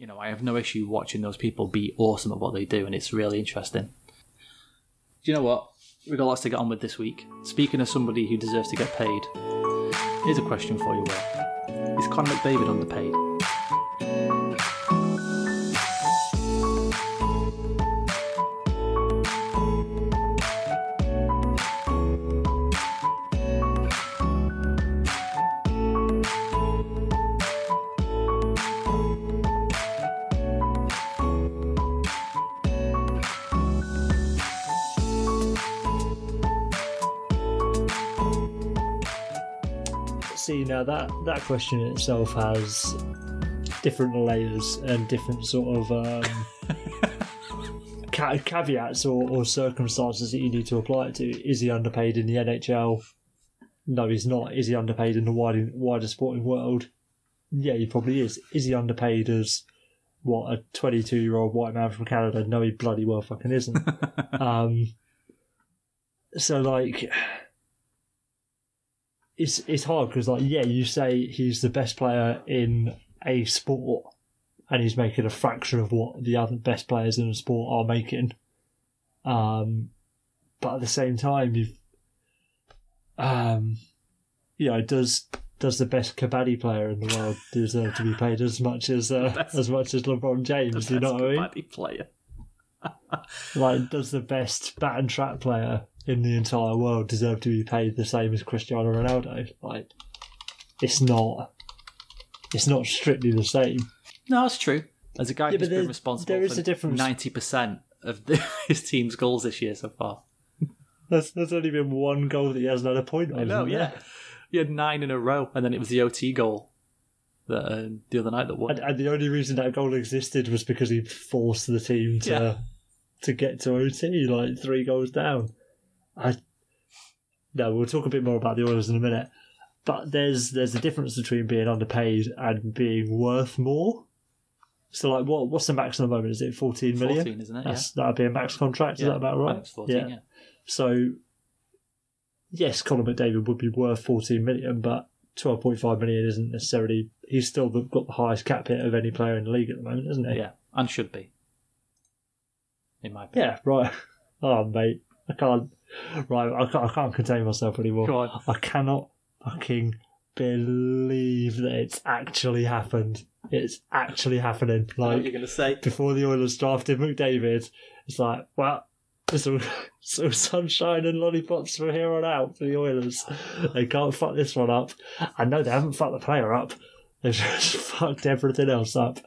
you know, I have no issue watching those people be awesome at what they do, and it's really interesting. Do you know what? We've got lots to get on with this week. Speaking of somebody who deserves to get paid, here's a question for you, Will. Is Connor McDavid underpaid? Now that that question in itself has different layers and different sort of um, ca- caveats or, or circumstances that you need to apply it to. Is he underpaid in the NHL? No, he's not. Is he underpaid in the wider wider sporting world? Yeah, he probably is. Is he underpaid as what a 22 year old white man from Canada? No, he bloody well fucking isn't. um, so like, it's it's hard because like yeah, you say he's the best player in a sport, and he's making a fraction of what the other best players in the sport are making. Um, but at the same time, you've um, you know, does does the best kabaddi player in the world deserve to be paid as much as uh, best- as much as LeBron James? Do you know what I mean? Player. Like, does the best bat and trap player in the entire world deserve to be paid the same as Cristiano Ronaldo? Like, it's not. It's not strictly the same. No, that's true. As a guy Yeah, who's been responsible there is for a difference. ninety percent of the, his team's goals this year so far. There's, there's only been one goal that he hasn't had a point on. I know, yeah. there? He had nine in a row, and then it was the OT goal that uh, the other night that won. And, and the only reason that goal existed was because he forced the team to Yeah. to get to OT, like three goals down. I no, we'll talk a bit more about the Oilers in a minute. But there's there's a difference between being underpaid and being worth more. So like what what's the max at the moment? Is it fourteen million? 14, isn't it? That's that'd be a max contract, is Yeah. that about right? it's 14, yeah. So yes, Connor McDavid would be worth fourteen million, but twelve point five million isn't necessarily he's still the- got the highest cap hit of any player in the league at the moment, isn't he? Yeah, and should be. In my opinion. Yeah, right. Oh, mate, I can't. Right, I can't, I can't contain myself anymore. I cannot fucking believe that it's actually happened. It's actually happening. Like you're going to say. before the Oilers drafted McDavid, it's like, well, it's all, it's all sunshine and lollipops from here on out for the Oilers. They can't fuck this one up. I know they haven't fucked the player up. They've just fucked everything else up.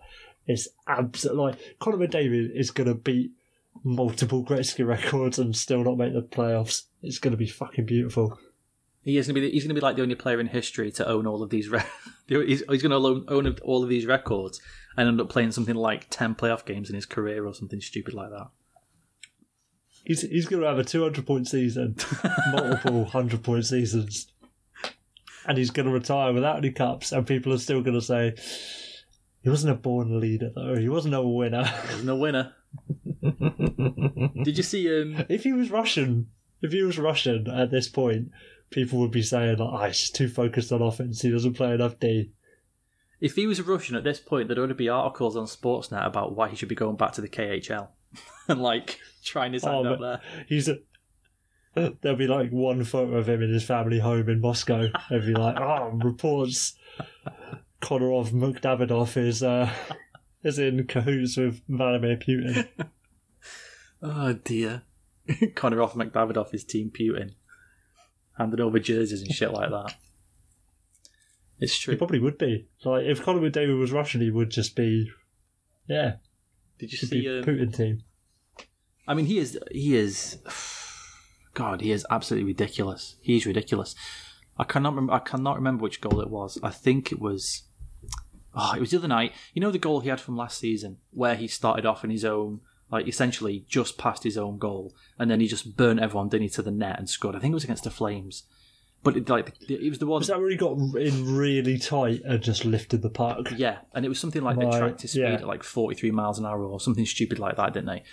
It's absolutely like Connor McDavid is going to beat multiple Gretzky records and still not make the playoffs. It's going to be fucking beautiful. He is going to be. He's going to be like the only player in history to own all of these. Re- he's, he's going to own, all of these records and end up playing something like ten playoff games in his career or something stupid like that. He's he's going to have a 200 point season, multiple 100 point seasons, and he's going to retire without any cups. And people are still going to say he wasn't a born leader, though. He wasn't a winner. There's no winner. Did you see? Um, if he was Russian, if he was Russian at this point, people would be saying like, "Oh, he's too focused on offense. He doesn't play enough D." if he was Russian at this point, there'd already be articles on Sportsnet about why he should be going back to the KHL and like trying his hand Oh, up there. He's a. There'll be like one photo of him in his family home in Moscow. They'll be like, "Oh, reports Konarov Mukdavidov is uh, is in cahoots with Vladimir Putin." Oh dear. Connor off McDavidoff is Team Putin. Handed over jerseys and shit like that. It's true. He probably would be. Like if Connor McDavid was Russian, he would just be, yeah, Did you see? Um, Putin team. I mean, he is. He is. God, he is absolutely ridiculous. He's ridiculous. I cannot remember. I cannot remember which goal it was. I think it was. Oh, it was the other night. You know the goal he had from last season, where he started off in his own, like essentially just past his own goal, and then he just burnt everyone, didn't he, to the net and scored. I think it was against the Flames, but it, like it was the one. Was that where he got in really tight and just lifted the puck? Yeah, and it was something like they Right, tracked his speed yeah. at like 43 miles an hour or something stupid like that, didn't they?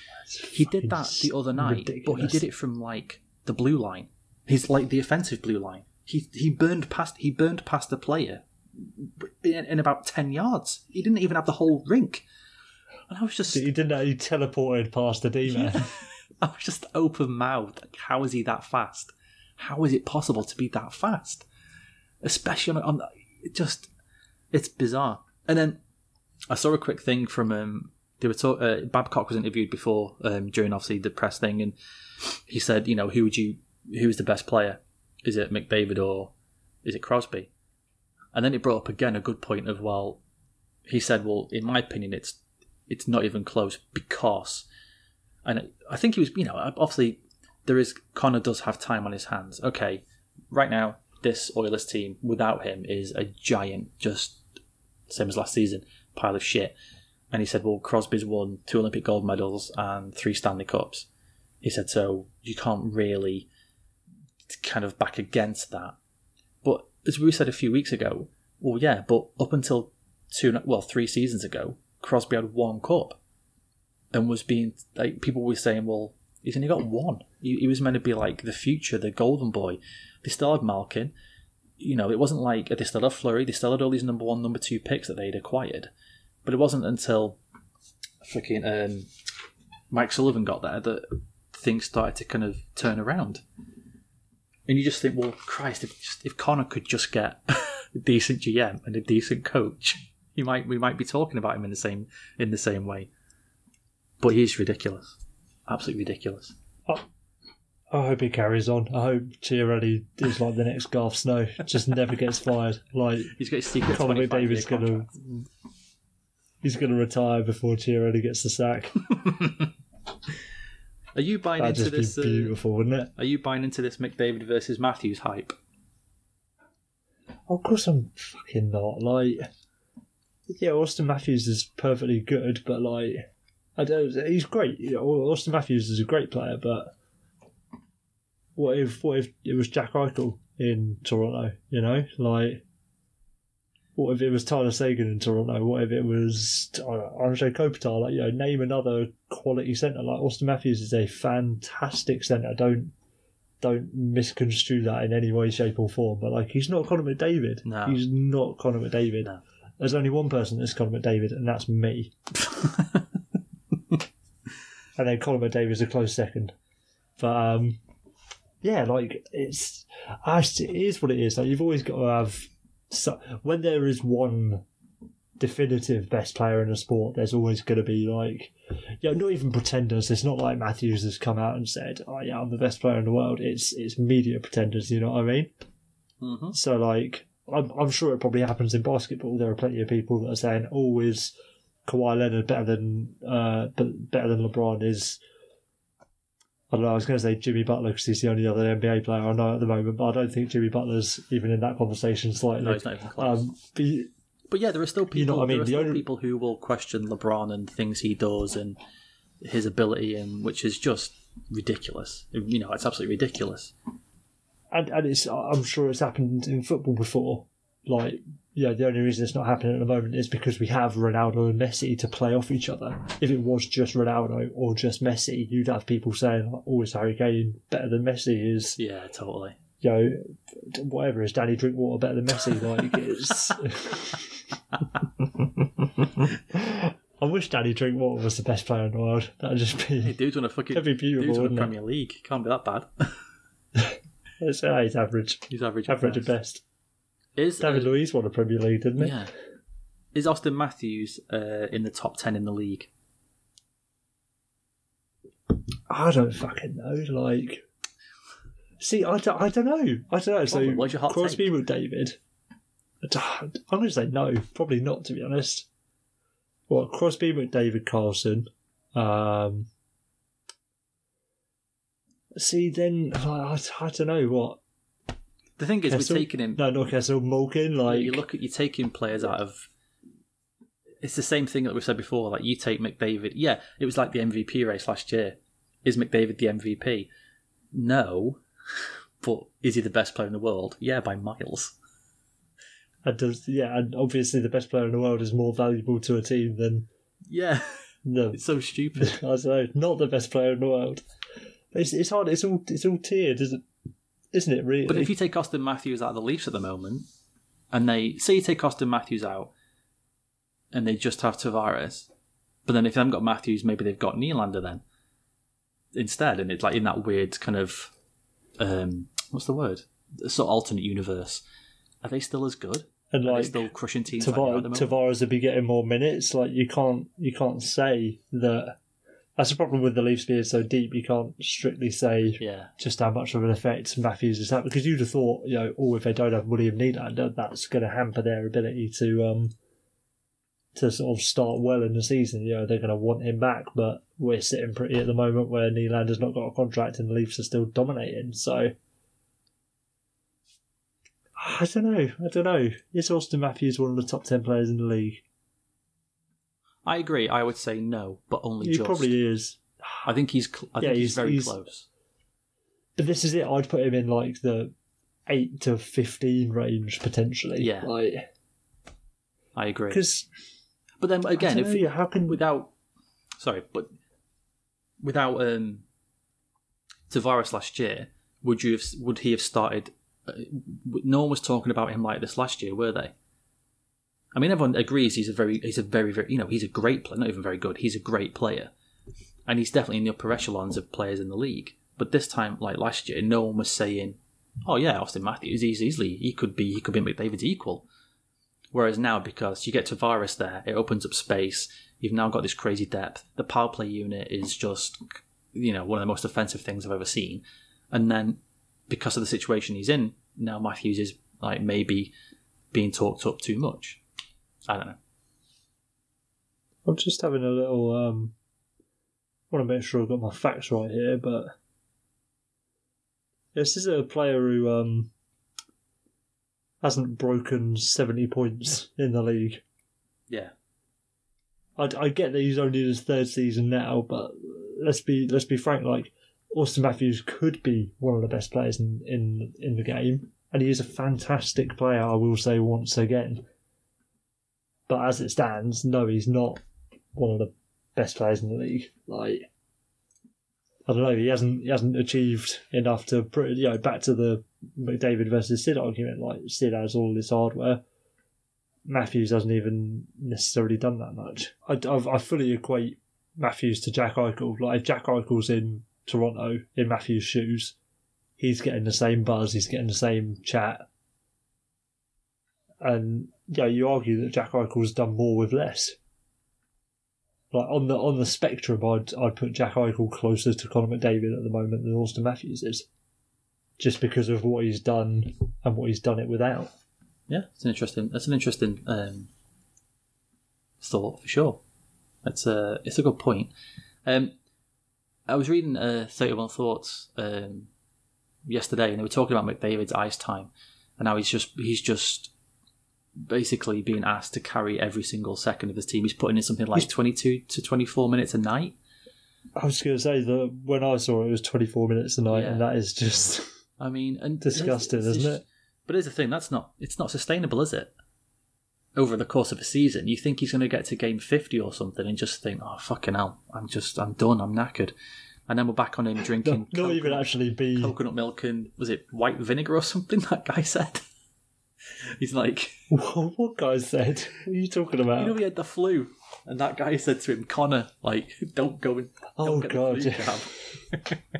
He did that the other night, but he did it from like the blue line. He's like the offensive blue line. He he burned past he burned past the player in, in about 10 yards. He didn't even have the whole rink. And I was just, He didn't know he teleported past the D man. I was just open mouthed. Like, how is he that fast? How is it possible to be that fast? Especially on, on it just, it's bizarre. And then I saw a quick thing from um, they were talk, uh, Babcock was interviewed before um, during obviously the press thing, and he said, you know, who would you, who is the best player? Is it McDavid or is it Crosby? And then it brought up again a good point of well, he said, well, in my opinion, it's it's not even close because, and I think he was, you know, obviously there is Connor does have time on his hands. Okay, right now this Oilers team without him is a giant, just same as last season, pile of shit. And he said, well, Crosby's won two Olympic gold medals and three Stanley Cups. He said, so you can't really kind of back against that. As we said a few weeks ago, well, yeah, but up until two, well, three seasons ago, Crosby had one cup and was being, like, people were saying, well, he's only got one. He, he was meant to be like the future, the golden boy. They still had Malkin. You know, it wasn't like they still had Fleury. They still had all these number one, number two picks that they'd acquired. But it wasn't until freaking um, Mike Sullivan got there that things started to kind of turn around. And you just think, well, Christ, if if Connor could just get a decent GM and a decent coach, he might we might be talking about him in the same in the same way. But he's ridiculous, absolutely ridiculous. I hope he carries on. I hope Chiarelli is like the next Garth Snow, just never gets fired. Like He's got his secret Connor 25 McDavid's gonna he's gonna retire before Chiarelli gets the sack. Are you buying That'd into just this? be Uh, beautiful, wouldn't it? are you buying into this McDavid versus Matthews hype? Of course, I'm fucking not. Like, yeah, Auston Matthews is perfectly good, but like, I don't. He's great. You know, Auston Matthews is a great player, but what if what if it was Jack Eichel in Toronto? You know, like, what if it was Tyler Seguin in Toronto? What if it was I don't know, Andrei Kopitar? Like, you know, name another quality centre. Like Auston Matthews is a fantastic centre. Don't don't misconstrue that in any way, shape, or form. But like, he's not Connor McDavid. No. He's not Connor McDavid. No. There's only one person that's Connor McDavid, and that's me. and then Connor is a close second. But um, yeah, like it's it's- it is what it is. Like you've always got to have so, when there is one definitive best player in a sport, there's always going to be like, yeah, not even pretenders. It's not like Matthews has come out and said, "Oh yeah, I'm the best player in the world." It's it's media pretenders. You know what I mean? hmm So like, I'm I'm sure it probably happens in basketball. There are plenty of people that are saying, "Oh, is Kawhi Leonard better than uh but better than LeBron?" Is I don't know. I was going to say Jimmy Butler because he's the only other NBA player I know at the moment, but I don't think Jimmy Butler's even in that conversation slightly. No, he's not even close. Um, but But yeah, there are still people. You know what I mean? There are The still only- people who will question LeBron and things he does and his ability, and which is just ridiculous. You know, it's absolutely ridiculous. and and it's I'm sure it's happened in football before. Like, yeah, the only reason it's not happening at the moment is because we have Ronaldo and Messi to play off each other. If it was just Ronaldo or just Messi, you'd have people saying, "Oh, is Harry Kane better than Messi?" Is Yeah, totally. you know, whatever is Danny Drinkwater better than Messi? Like, it's. I wish Danny Drinkwater was the best player in the world. That'd just Hey, be. dude's on a fucking. That'd be beautiful, dude's on a it? Premier League. Can't be that bad. It's, he's average. He's average. Average at best. Is David uh, Luiz won a Premier League, didn't he? yeah. Is Auston Matthews uh, in the top ten in the league? I don't fucking know. Like, see, I don't, I don't know. I don't know. So, Well, what's your hot Crosby with David. I'm going to say no. Probably not, to be honest. Well, Crosby with David Carlson. Um, see, then I, I, I don't know what. The thing is, Kessel? we're taking him. No, not Kessel. Malkin. Like, you look at you're taking players out of. It's the same thing that we said before. Like you take McDavid. Yeah, it was like the MVP race last year. Is McDavid the MVP? No, but is he the best player in the world? Yeah, by miles. and does, yeah, and obviously the best player in the world is more valuable to a team than Yeah, No, it's so stupid. I don't know, not the best player in the world. It's, it's hard. It's all it's all tiered, isn't isn't it? Really. But if you take Auston Matthews out of the Leafs at the moment, and they say you take Auston Matthews out, and they just have Tavares, But then if they haven't got Matthews, maybe they've got Nylander then instead, and it's like in that weird kind of um, what's the word? Sort of alternate universe. Are they still as good? And Are like they still crushing teams like at the moment? Tavares would be getting more minutes. Like you can't you can't say that. That's the problem with the Leafs being so deep. You can't strictly say Yeah, just how much of an effect Matthews has had because you'd have thought, you know, oh, if they don't have William Nylander, that's going to hamper their ability to um to sort of start well in the season. You know, they're going to want him back, but we're sitting pretty at the moment where Nylander's not got a contract and the Leafs are still dominating. So I don't know. I don't know. Is Auston Matthews one of the top ten players in the league? I agree. I would say no, but only He just. probably is. I think he's. Cl- I Yeah, think he's, he's- very he's- close. But this is it. I'd put him in like the eight to fifteen range potentially. Yeah. like I agree. because But then again, if know, how can without sorry, but without um Tavares last year, would you have would he have started? Uh, no one was talking about him like this last year, were they? I mean, everyone agrees he's a very he's a very very you know he's a great player, not even very good. He's a great player, and he's definitely in the upper echelons of players in the league. But this time, like last year, no one was saying, "Oh yeah, Auston Matthews, he's easily he could be he could be McDavid's equal." Whereas now, because you get Tavares there, it opens up space. You've now got this crazy depth. The power play unit is just, you know, one of the most offensive things I've ever seen. And then, because of the situation he's in, now Matthews is like maybe being talked up too much. I don't know. I'm just having a little. um I want to make sure I've got my facts right here, but this is a player who um hasn't broken 70 points in the league. Yeah, I, I get that he's only in his third season now, but let's be let's be frank. Like Auston Matthews could be one of the best players in in, in the game, and he is a fantastic player. I will say once again. But as it stands, no, he's not one of the best players in the league. Like I don't know, he hasn't he hasn't achieved enough to you know back to the McDavid versus Sid argument. Like Sid has all this hardware. Matthews hasn't even necessarily done that much. I, I've, I fully equate Matthews to Jack Eichel. Like if Jack Eichel's in Toronto in Matthews' shoes, he's getting the same buzz, he's getting the same chat. And yeah, you argue that Jack Eichel's done more with less. Like on the on the spectrum, I'd I'd put Jack Eichel closer to Connor McDavid at the moment than Auston Matthews is, just because of what he's done and what he's done it without. yeah, it's an interesting. That's an interesting um, thought for sure. That's a it's a good point. Um, I was reading uh, Thirty One Thoughts um, yesterday, and they were talking about McDavid's ice time, and how he's just he's just basically being asked to carry every single second of his team. He's putting in something like twenty two to twenty four minutes a night. I was going to say that when I saw it, it was 24 minutes a night, Yeah. and that is just I mean, and disgusting, it's- it's isn't it? But here's the thing: that's not it's not sustainable, is it? Over the course of a season, you think he's going to get to game fifty or something, and just think, "Oh fucking hell, I'm just I'm done, I'm knackered," and then we're back on him drinking no, Not, not even coconut- actually be. coconut milk and was it white vinegar or something? That guy said. He's like, What, what guy said? What are you talking about? you know, he had the flu, and that guy said to him, "Connor, like, don't go and oh don't get god, the flu jab."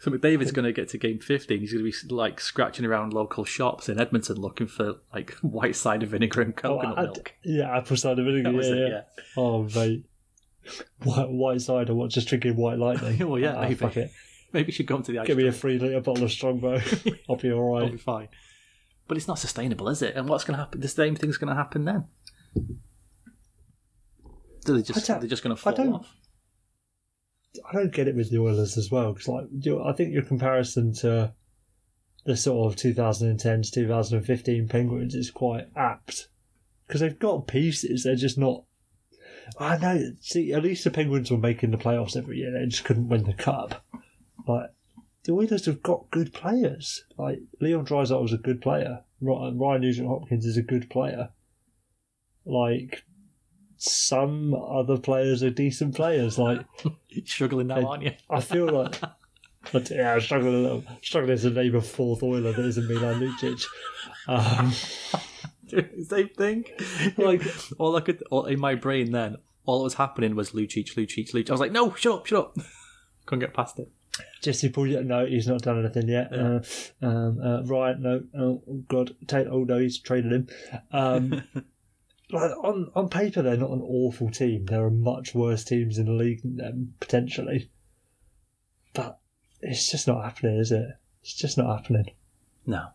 So McDavid's going to get to game 15. He's going to be like scratching around local shops in Edmonton looking for like white cider vinegar and Oh, coconut I- milk. yeah, apple cider vinegar. Yeah, it, yeah. yeah. Oh mate, white, white cider. What? Just drinking white lightning? Well, yeah, Ah, maybe. fuck it. Maybe you should go into the ice Give me a three liter bottle of Strongbow. I'll be all right. I'll be fine. But it's not sustainable, is it? And what's going to happen? The same thing's going to happen then. So they're just, they're just going to I fall don't- off. I don't get it with the Oilers as well because, like, I think your comparison to the sort of 2010 to 2015 Penguins is quite apt because they've got pieces. They're just not. I know. See, at least the Penguins were making the playoffs every year. They just couldn't win the cup. Like the Oilers have got good players. Like Leon Draisaitl was a good player. Ryan Nugent Hopkins is a good player. Like some other players are decent players. Like You're struggling now, Hey. aren't you? I feel like, but yeah, I'm struggling a little. Struggling to name a fourth Oiler that isn't Milan Lucic. Um, Same thing. Like all I could, all, in my brain then, all that was happening was Lucic, Lucic, Lucic. I was like, no, shut up, shut up. Couldn't get past it. Jesse Paul, no, he's not done anything yet. Yeah. Uh, um, uh, Ryan, no, oh god, Tate, oh no, he's traded him. Um, like on on paper, they're not an awful team. There are much worse teams in the league than them potentially, but it's just not happening, is it? It's just not happening. No.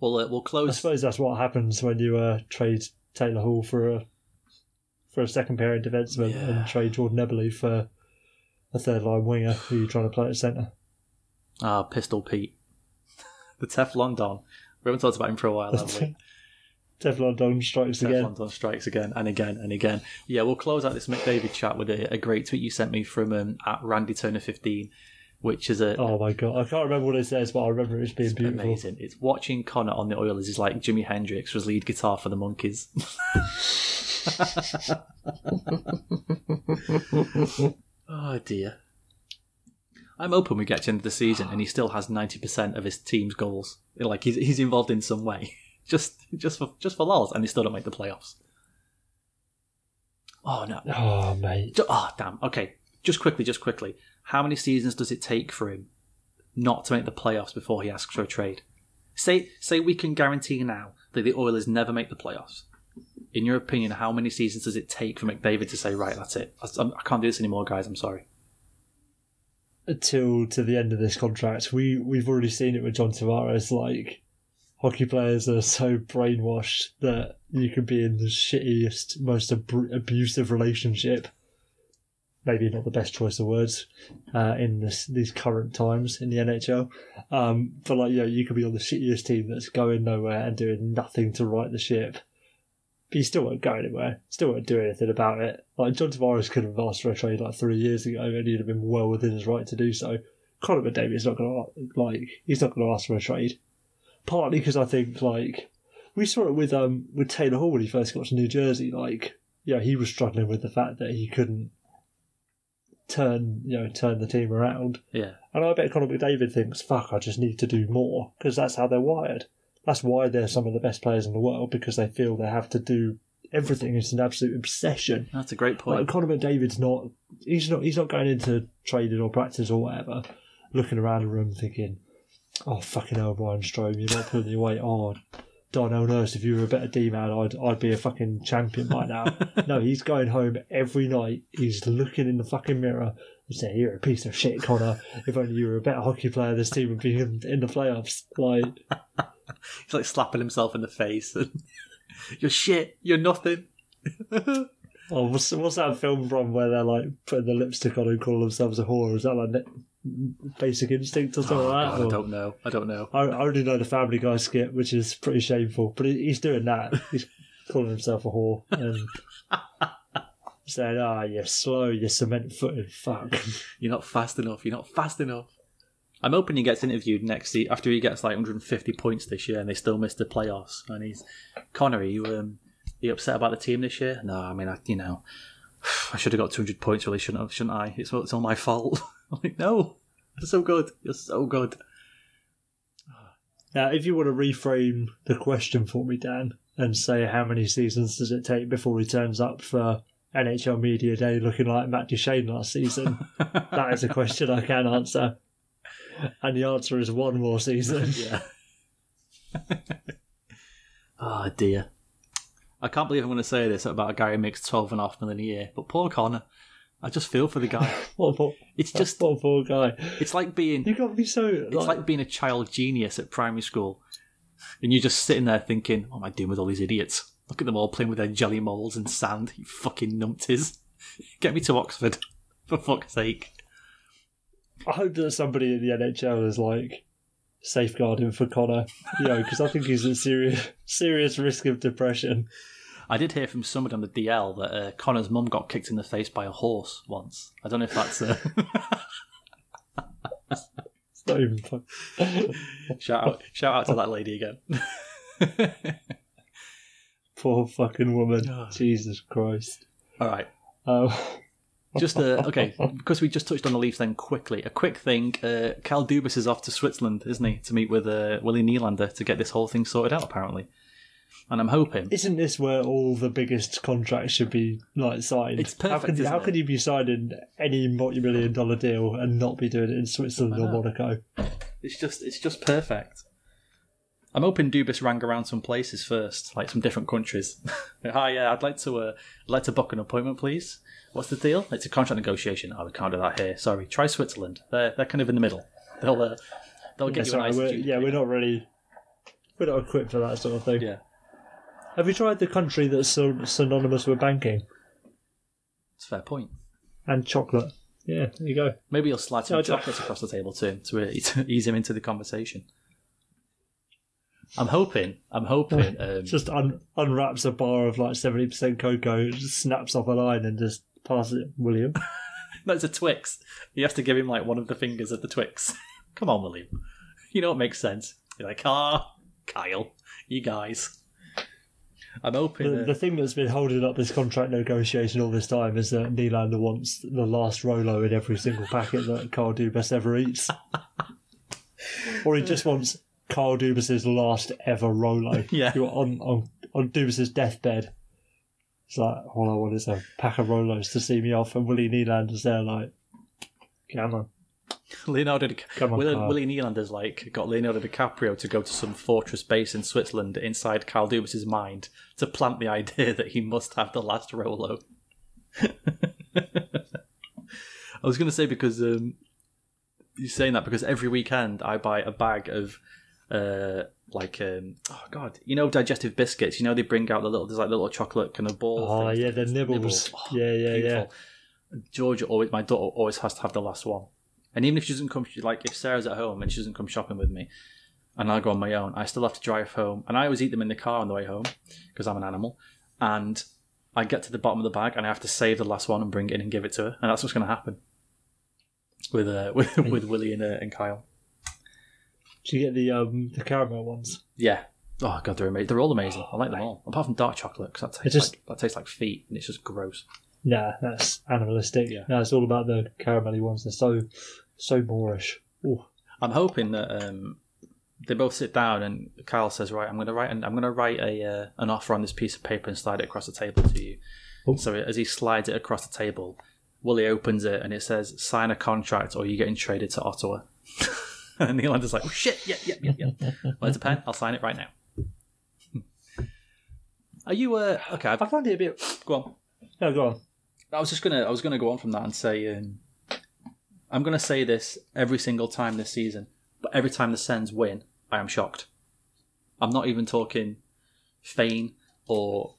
Well, uh, we'll close. I suppose that's what happens when you uh, trade Taylor Hall for a for a second pairing defenseman Yeah. and trade Jordan Eberle for a third line winger who you're trying to play at centre. Ah, Pistol Pete. the Teflon Don. We haven't talked about him for a while, have we? Teflon Don strikes again. Teflon Don strikes again and again and again. Yeah, we'll close out this McDavid chat with a, a great tweet you sent me from um, at Randy Turner 15, which is a, Oh my god, I can't remember what it says, but I remember it being beautiful. amazing. It's watching Connor on the Oilers is like Jimi Hendrix was lead guitar for the Monkees. oh dear. I'm hoping we get to the end of the season and he still has 90% of his team's goals. Like he's he's involved in some way. Just just for just for lols and they still don't make the playoffs. Oh no. Oh mate, Oh, damn. Okay. Just quickly, just quickly. How many seasons does it take for him not to make the playoffs before he asks for a trade? Say, say we can guarantee now that the Oilers never make the playoffs. In your opinion, how many seasons does it take for McDavid to say, right, that's it? I, can't do this anymore, guys. I'm sorry. until to the end of this contract, we we've already seen it with John Tavares. Like hockey players are so brainwashed that you can be in the shittiest, most ab- abusive relationship. Maybe not the best choice of words uh, in this, these current times in the NHL. Um, but like, yeah, you could be on the shittiest team that's going nowhere and doing nothing to right the ship. But you still won't go anywhere. Still won't do anything about it. Like John Tavares could have asked for a trade like three years ago, and he'd have been well within his right to do so. Connor McDavid's not going to like. He's not going to ask for a trade. Partly because I think like we saw it with um with Taylor Hall when he first got to New Jersey. Like, yeah, he was struggling with the fact that he couldn't turn you know turn the team around. Yeah. And I bet Connor McDavid thinks, fuck, I just need to do more, because that's how they're wired. That's why they're some of the best players in the world, because they feel they have to do everything. It's an absolute obsession. That's a great Like point. Connor McDavid's not he's not he's not going into training or practice or whatever, looking around the room thinking, Oh fucking hell, Brian Strome, you're not putting your weight. Oh Darnell Nurse, if you were a better D man, I'd I'd be a fucking champion by now. no, he's going home every night, he's looking in the fucking mirror and saying, You're a piece of shit, Connor. If only you were a better hockey player, this team would be in, in the playoffs. Like He's like slapping himself in the face. And, you're shit. You're nothing. Oh, what's, what's that film from where they're like putting the lipstick on and calling themselves a whore? Is that like Basic Instinct or something Oh, like God, that? I don't know. I don't know. I, I only know the Family Guy skit, which is pretty shameful, but he, he's doing that. He's calling himself a whore and saying, "Ah, you're slow, you're cement-footed, fuck." You're not fast enough. You're not fast enough. I'm hoping he gets interviewed next year after he gets like 150 points this year and they still miss the playoffs. And he's Connor, are you um, are you upset about the team this year? No, I mean, I, you know, I should have got 200 points, really, shouldn't have, shouldn't I? It's all, it's all my fault. I'm like, no, you're so good. You're so good. Now, if you want to reframe the question for me, Dan, and say how many seasons does it take before he turns up for NHL Media Day looking like Matt Duchene last season, that is a question I can answer. And the answer is one more season. Yeah. oh dear. I can't believe I'm going to say this about a guy who makes 12.5 million a year, but Paul Connor, I just feel for the guy. What a poor, It's just, what a poor guy. it's like being You got to be so. It's like being a child genius at primary school, and you're just sitting there thinking, "What am I doing with all these idiots? Look at them all playing with their jelly molds and sand. You fucking numpties! Get me to Oxford, for fuck's sake!" I hope that somebody in the NHL is like safeguarding for Connor, you know, because I think he's at serious serious risk of depression. I did hear from somebody on the DL that uh, Connor's mum got kicked in the face by a horse once. I don't know if that's uh... It's not even fun. shout out, shout out to that lady again. Poor fucking woman. Oh. Jesus Christ. all right. Um, Just uh, okay, because we just touched on the Leafs. Then quickly, a quick thing. Uh, Cal Dubas is off to Switzerland, isn't he, to meet with uh, Willie Nylander to get this whole thing sorted out. Apparently, and I'm hoping Isn't this where all the biggest contracts should be like signed? It's How perfect, can, isn't how can you be signing any multi-million dollar deal and not be doing it in Switzerland or Monaco? it's just it's just perfect. I'm hoping Dubas rang around some places first, like some different countries. Hi, yeah, I'd like to uh, I'd like to book an appointment, please. What's the deal? It's a contract negotiation. Oh, we can't do that here. Sorry. Try Switzerland. They're they're kind of in the middle. They'll uh, they'll Yeah, get you sorry, a nice we're, yeah, we're not really we're not equipped for that sort of thing. yeah. Have you tried the country that's so synonymous with banking It's a fair point. and chocolate? Yeah, there you go. Maybe you'll slide some No, I don't- chocolates across the table too to, to ease him into the conversation. I'm hoping. I'm hoping. Um, Just un- unwraps a bar of like seventy percent cocoa, just snaps off a line, and just passes it, William. That's a Twix. You have to give him like one of the fingers of the Twix. Come on, William. You know what makes sense. You're like, ah, Kyle, you guys. I'm hoping. The, the thing that's been holding up this contract negotiation all this time is that Nylander wants the last Rolo in every single packet that Carl Dubas ever eats. or he just wants Carl Dubas's last ever Rolo. Yeah. You're on, on, on Dubas's deathbed. It's like, all I want is a pack of Rolos to see me off, and Willie Nylander's there like, come on. Leonardo Di- Come on, Willie, Carl. Willie Nylander's like got Leonardo DiCaprio to go to some fortress base in Switzerland inside Carl Dubas's mind to plant the idea that he must have the last Rolo. I was going to say because um, you're saying that because every weekend I buy a bag of uh, like um, oh god, you know digestive biscuits. You know they bring out the little there's like little chocolate kind of ball. Oh, things yeah, the nibbles. Oh, Yeah, yeah, yeah. Georgia always, my daughter always has to have the last one. And even if she doesn't come, like if Sarah's at home and she doesn't come shopping with me, and I go on my own, I still have to drive home. And I always eat them in the car on the way home because I'm an animal. And I get to the bottom of the bag and I have to save the last one and bring it in and give it to her. And that's what's going to happen with uh, with, with Willie and, uh, and Kyle. You get the um the caramel ones? Yeah. Oh god, they're amazing. They're all amazing. I like them all, apart from dark chocolate because that tastes just- like that tastes like feet and it's just gross. Nah, that's animalistic. Yeah. No, it's all about the caramelly ones. They're so so moreish. Ooh. I'm hoping that um, they both sit down and Kyle says, "Right, I'm going to write an I'm going to write a uh, an offer on this piece of paper and slide it across the table to you." Oh. So as he slides it across the table, Willie opens it and it says, "Sign a contract or you're getting traded to Ottawa." and Nylander's like, "Oh shit! Yeah, yeah, yeah, yeah. Where's a pen? I'll sign it right now." Are you uh okay? I've, I find it a bit. go on. No, go on. I was just gonna I was gonna go on from that and say um, I'm gonna say this every single time this season, but every time the Sens win, I am shocked. I'm not even talking feign or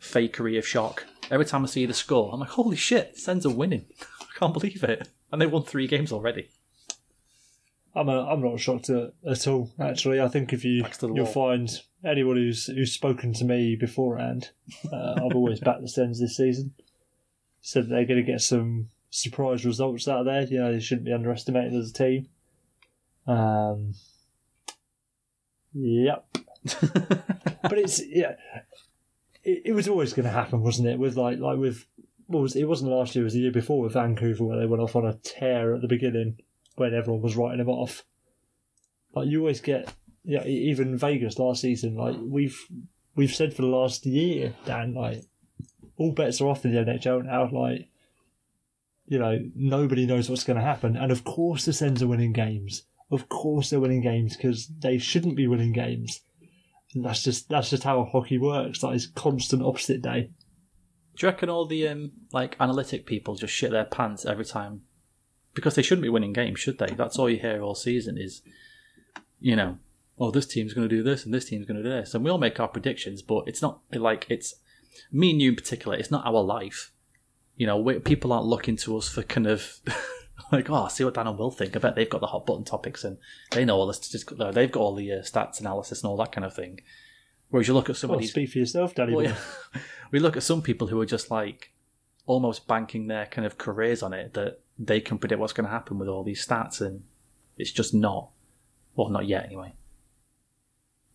fakery of shock. Every time I see the score, I'm like, holy shit, the Sens are winning. I can't believe it. And they won three games already. I'm a, I'm not shocked at, at all. Actually, I think if you Backs to the you'll find anyone who's who's spoken to me beforehand, uh, I've always backed the Sens this season. Said they're going to get some surprise results out of there. You know, they shouldn't be underestimated as a team. Um. Yep. but it's yeah, it, it was always going to happen, wasn't it? With like like with what was it wasn't last year, it was the year before with Vancouver where they went off on a tear at the beginning when everyone was writing them off. Like you always get yeah, even Vegas last season. Like we've we've said for the last year, Dan. Like all bets are off in the NHL now. Like you know nobody knows what's going to happen, and of course the Sens are winning games. Of course they're winning games because they shouldn't be winning games. And that's just that's just how hockey works. That is constant opposite day. Do you reckon all the um, like analytic people just shit their pants every time? Because they shouldn't be winning games, should they? That's all you hear all season is, you know, oh, this team's going to do this and this team's going to do this, and we all make our predictions, but it's not like it's me and you in particular. It's not our life. You know, we, people aren't looking to us for kind of like, oh, see what Dan and Will think. I bet they've got the hot button topics and they know all the statistical. They've got all the uh, stats analysis and all that kind of thing. Whereas you look at somebody. Well, speak for yourself, Danny. well, yeah. we look at some people who are just like almost banking their kind of careers on it that they can predict what's going to happen with all these stats, and it's just not. Well, not yet, anyway.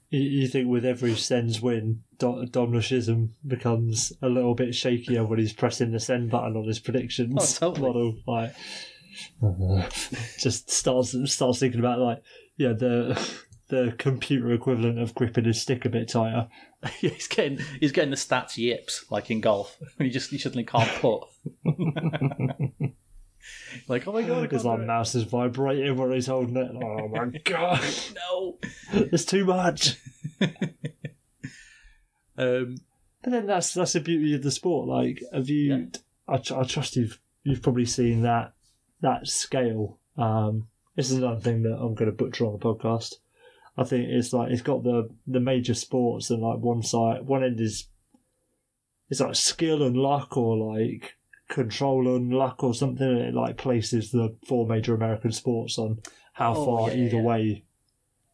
You, you think with every Sens win, Dom, Dom becomes a little bit shakier when he's pressing the send button on his predictions Oh, totally. model, like just starts starts thinking about like yeah the the computer equivalent of gripping his stick a bit tighter. he's getting he's getting the stats yips like in golf you just you suddenly can't put. like oh my god, His like mouse is vibrating when he's holding it. Oh my god, no. it's too much. Um, But then that's that's the beauty of the sport. Like, have you? I, I trust you've you've probably seen that that scale. Um, this is another thing that I'm going to butcher on the podcast. I think it's like it's got the the major sports and like one side one end is it's like skill and luck or like control and luck or something. And it like places the four major American sports on how Oh, far yeah, either yeah. way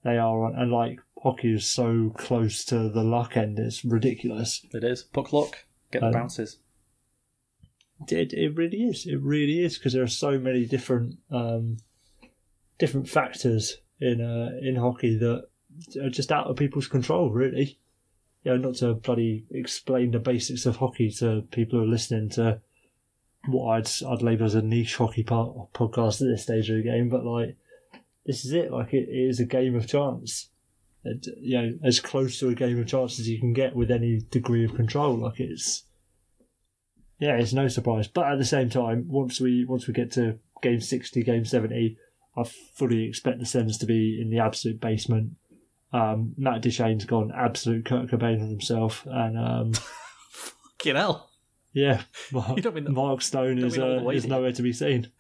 they are on, and like hockey is so close to the luck end. It's ridiculous. it is puck luck, get the Um, bounces. It it really is. It really is because there are so many different um, different factors in uh, in hockey that are just out of people's control. Really, you know, not to bloody explain the basics of hockey to people who are listening to what I'd I'd label as a niche hockey part podcast at this stage of the game, but like this is it. Like it, it is a game of chance. And, you know, as close to a game of chance as you can get with any degree of control. Like it's yeah, it's no surprise. But at the same time, once we once we get to game sixty, game seventy, I fully expect the Sens to be in the absolute basement. Um, Matt Duchene's gone absolute Kurt Cobain on himself, and um, Fucking hell, yeah, Mark, You don't mean- Mark Stone is uh, way, is nowhere to be seen.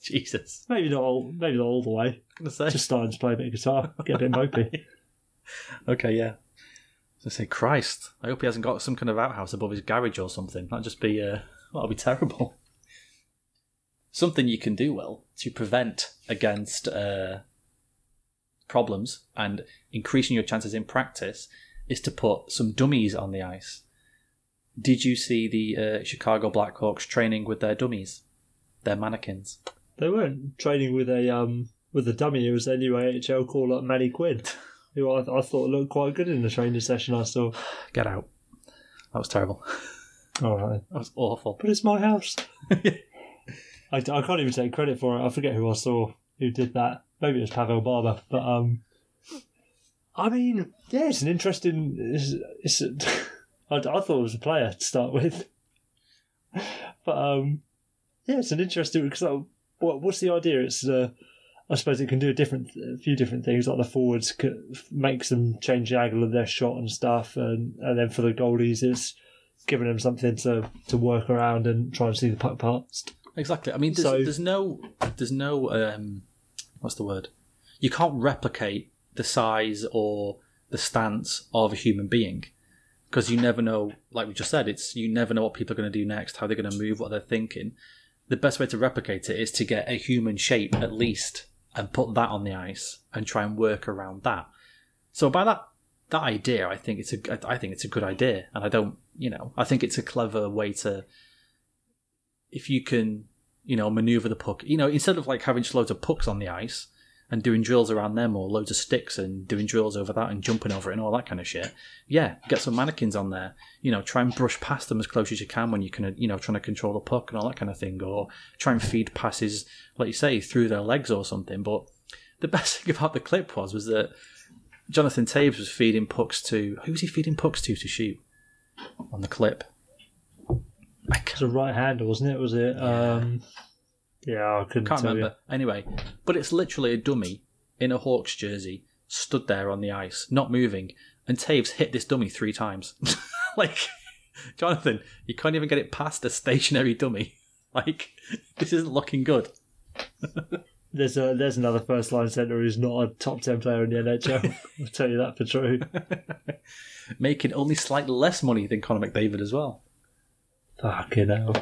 Jesus. Maybe not all, maybe not all the way. I'm gonna say. Just starting to play a bit of guitar, get a bit mopey. Okay, yeah. I say, Christ. I hope he hasn't got some kind of outhouse above his garage or something. That'd just be, uh, that'd be terrible. Something you can do well to prevent against uh, problems and increasing your chances in practice is to put some dummies on the ice. Did you see the uh, Chicago Blackhawks training with their dummies, their mannequins? They weren't training with a um with a dummy. It was their new AHL call up Manny Quinn, who I, I thought looked quite good in the training session I saw. Get out. That was terrible. All right. That was awful. But it's my house. I, I can't even take credit for it. I forget who I saw who did that. Maybe it was Pavel Barber. But um, I mean, yeah, it's an interesting. It's, it's a, I, I thought it was a player to start with, but um, yeah, it's an interesting because what what's the idea? It's uh, I suppose it can do a different, a few different things. Like the forwards makes them change the angle of their shot and stuff, and and then for the goalies, it's giving them something to, to work around and try and see the puck past. Exactly. I mean, there's, So- there's no, there's no, um, what's the word? You can't replicate the size or the stance of a human being because you never know. Like we just said, it's you never know what people are going to do next, how they're going to move, what they're thinking. The best way to replicate it is to get a human shape at least and put that on the ice and try and work around that. So by that that idea, I think it's a I think it's a good idea, and I don't, you know, I think it's a clever way to if you can, you know, maneuver the puck, you know, instead of like having just loads of pucks on the ice and doing drills around them or loads of sticks and doing drills over that and jumping over it and all that kind of shit, yeah, get some mannequins on there, you know, try and brush past them as close as you can when you can, you know, trying to control the puck and all that kind of thing, or try and feed passes, like you say, through their legs or something. But the best thing about the clip was, was that Jonathan Toews was feeding pucks to, who was he feeding pucks to to shoot on the clip? I can't It was a right hander, wasn't it? Was it? Um, yeah, I couldn't Can't tell remember. Anyway, but it's literally a dummy in a Hawks jersey, stood there on the ice, not moving, and Toews hit this dummy three times. like, Jonathan, you can't even get it past a stationary dummy. Like, this isn't looking good. you. There's a there's another first line centre who's not a top ten player in the NHL. I'll tell you that for true. Making only slightly less money than Connor McDavid as well. Fucking hell.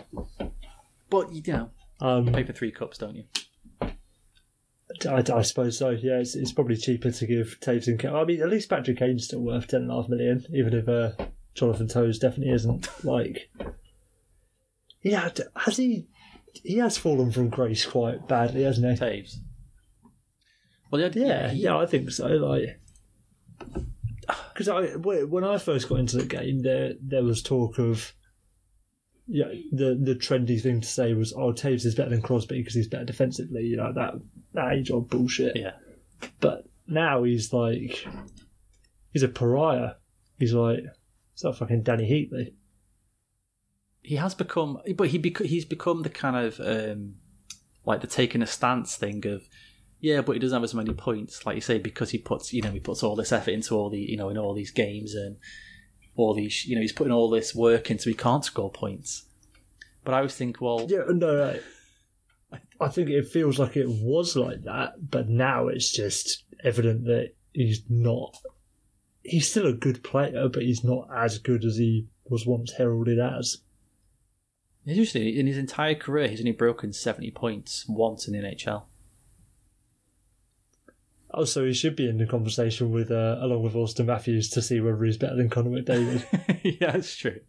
But, you know, Um, pay for three cups, don't you? I, I suppose so. Yeah, it's, it's probably cheaper to give Toews and Kane. I mean, at least Patrick Kane's still worth ten and a half million, even if uh, Jonathan Toews definitely isn't. Like, yeah, has he? He has fallen from grace quite badly, hasn't he? Toews. Well, yeah, Yeah, he- yeah, I think so. Like, because I when I first got into the game, there there was talk of. Yeah, the the trendy thing to say was, "Oh, Toews is better than Crosby because he's better defensively." You know that that age old bullshit. yeah. But now he's like he's a pariah. He's like it's not fucking Dany Heatley. He has become, but he bec- he's become the kind of um, like the taking a stance thing of yeah, but he doesn't have as many points, like you say, because he puts you know he puts all this effort into all the you know in all these games and all these you know he's putting all this work into he can't score points. But I always think, well, Yeah, no, no. I think it feels like it was like that, but now it's just evident that he's not. He's still a good player, but he's not as good as he was once heralded as. interesting. In his entire career, he's only broken seventy points once in the NHL. Also, he should be in the conversation with, uh, along with Auston Matthews, to see whether he's better than Connor McDavid. yeah, that's true.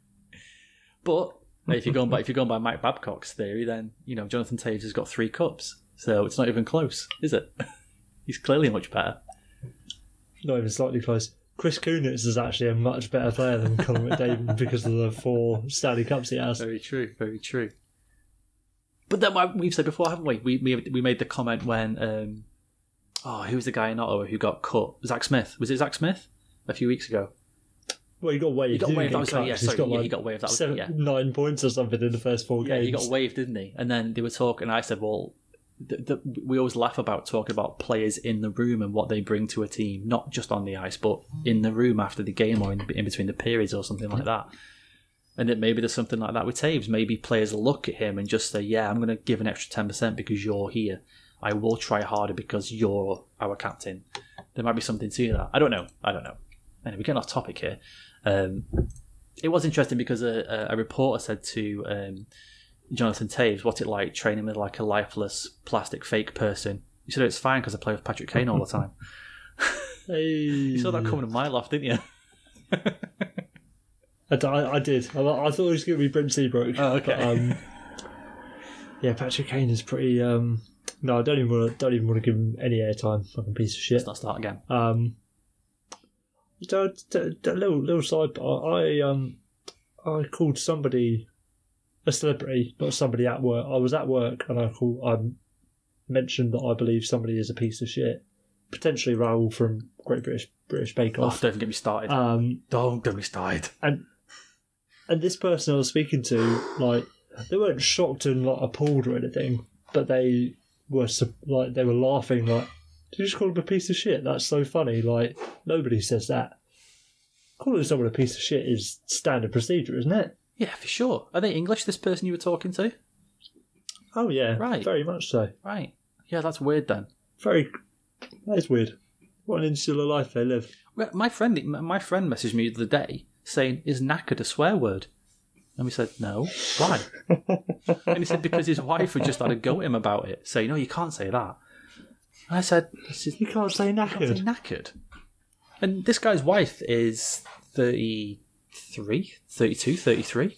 But if you're going by if you're going by Mike Babcock's theory, then you know Jonathan Toews has got three cups, so it's not even close, is it? He's clearly much better. not even slightly close. Chris Kunitz is actually a much better player than Connor McDavid because of the four Stanley Cups he has. Very true. Very true. But then we've said before, haven't we? We we, we made the comment when um, oh, who was the guy in Ottawa who got cut? Zack Smith. Was it Zack Smith? A few weeks ago. Well, he got waived. He got waived. get I'm sorry. cut, Yeah, sorry. got yeah, like he got waived. That was seven, yeah. nine points or something in the first four Yeah, games. he got waived, didn't he? And then they were talking. I said, "Well, th th we always laugh about talking about players in the room and what they bring to a team, not just on the ice, but in the room after the game or in, in between the periods or something like that." And that maybe there's something like that with Toews. Maybe players look at him and just say, "Yeah, I'm going to give an extra ten percent because you're here. I will try harder because you're our captain." There might be something to that. I don't know. I don't know. Anyway, we're getting off topic here. Um, it was interesting because a, a, a reporter said to um, Jonathan Toews, "What's it like training with like a lifeless plastic fake person?" He said, "It's fine because I play with Patrick Kane all the time." Hey. you saw that coming a mile off, didn't you? I did. I, I thought it was going to be Brent Seabrook. Oh, okay. Um, yeah, Patrick Kane is pretty. Um, no, I don't even want to. Don't even want to give him any airtime. Fucking piece of shit. Let's not start again. Um, d- little little side. part, I um, I called somebody a celebrity, not somebody at work. I was at work and I called. I mentioned that I believe somebody is a piece of shit. Potentially Rahul from Great British British Bake Oh, Off. don't get me started. Um, don't get me started. and and this person I was speaking to, like, they weren't shocked and like appalled or anything, but they were like they were laughing. Like, did you just call him a piece of shit? That's so funny. Like, nobody says that. Calling someone a piece of shit is standard procedure, isn't it? Yeah, for sure. Are they English? This person you were talking to? Oh yeah, Right. Very much so. Right. Yeah, that's weird then. Very. That is weird. What an insular life they live. My friend, my friend messaged me the other day saying, "Is knackered a swear word?" And we said, "No. Why?" and he said because his wife had just had a go at him about it, saying, "No, you can't say that." And I said, "This is You can't say say knackered. knackered." And this guy's wife is 33, 32, 33.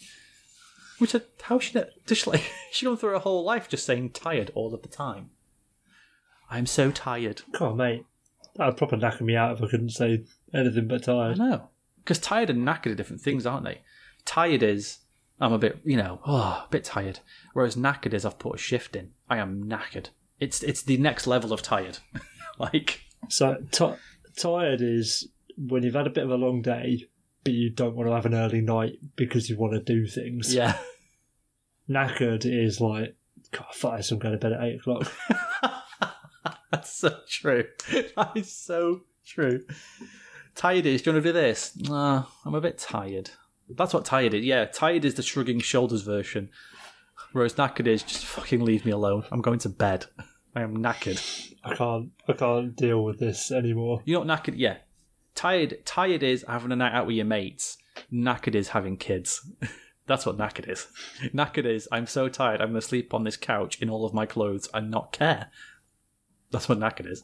Which said, how should it just like she gone through her whole life just saying tired all of the time? I'm so tired. Come on, mate, that would proper knacker me out if I couldn't say anything but tired. I know. Because tired and knackered are different things, aren't they? Tired is, I'm a bit, you know, oh, a bit tired. Whereas knackered is, I've put a shift in. I am knackered. It's it's the next level of tired. like, So ti tired is when you've had a bit of a long day, but you don't want to have an early night because you want to do things. yeah. Knackered is like, God, this, I'm going to bed at eight o'clock. That's so true. That is so true. Tired is, do you want to do this? Nah, I'm a bit tired. That's what tired is. Yeah, tired is the shrugging shoulders version. Whereas knackered is just fucking leave me alone. I'm going to bed. I am knackered. I can't, I can't deal with this anymore. You know what knackered? Yeah. Tired tired is having a night out with your mates. Knackered is having kids. That's what knackered is. Knackered is I'm so tired I'm going to sleep on this couch in all of my clothes and not care. That's what knackered is.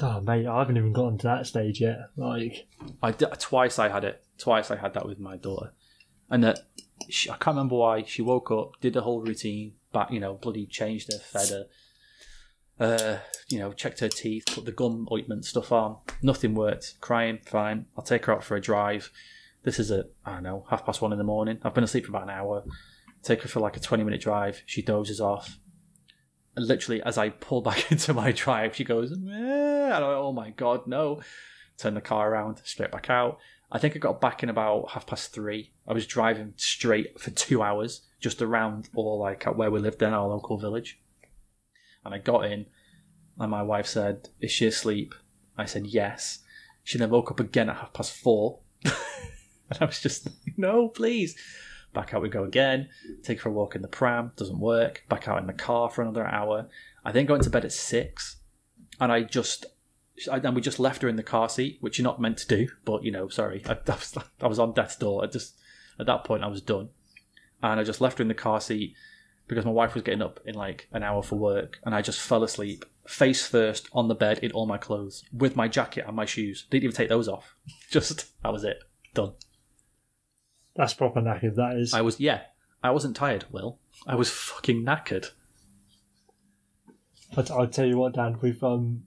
Oh, mate, I haven't even gotten to that stage yet. Like, I d- twice I had it. Twice I had that with my daughter, and that she, I can't remember why. She woke up, did the whole routine, back you know, bloody changed her, fed her, uh, you know, checked her teeth, put the gum ointment stuff on. Nothing worked. Crying, fine. I'll take her out for a drive. This is at I don't know half past one in the morning. I've been asleep for about an hour. Take her for like a twenty minute drive. She dozes off. And literally, as I pull back into my drive, she goes, like, oh my god, no. Turn the car around, straight back out. I think I got back in about half past three. I was driving straight for two hours, just around or like where we lived in our local village. And I got in, and my wife said, Is she asleep? I said, Yes. She then woke up again at half past four. and I was just, No, please. Back out we go again. Take for a walk in the pram. Doesn't work. Back out in the car for another hour. I then go into bed at six. And I just, and we just left her in the car seat, which you're not meant to do. But you know, sorry, I, I was, I was on death's door. I just, at that point, I was done. And I just left her in the car seat because my wife was getting up in like an hour for work, and I just fell asleep face first on the bed in all my clothes with my jacket and my shoes. Didn't even take those off. Just that was it. Done. That's proper knackered. That is. I was yeah. I wasn't tired. Will I was fucking knackered. I, I'll tell you what, Dan. We've um,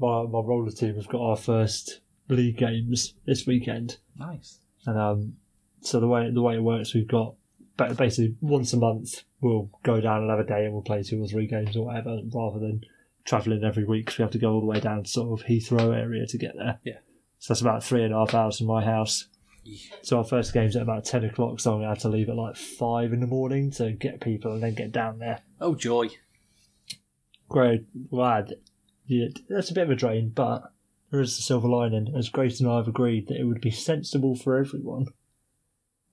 my my roller team have got our first league games this weekend, Nice. and um, so the way the way it works, we've got ba- basically once a month we'll go down and have a day and we'll play two or three games or whatever, rather than travelling every week because we have to go all the way down to sort of Heathrow area to get there. Yeah. So that's about three and a half hours from my house. So our first game's at about ten o'clock, so I'm gonna have to leave at like five in the morning to get people and then get down there. Oh joy. Great, glad. Yeah, that's a bit of a drain, but there is a silver lining. As Grace and I have agreed that it would be sensible for everyone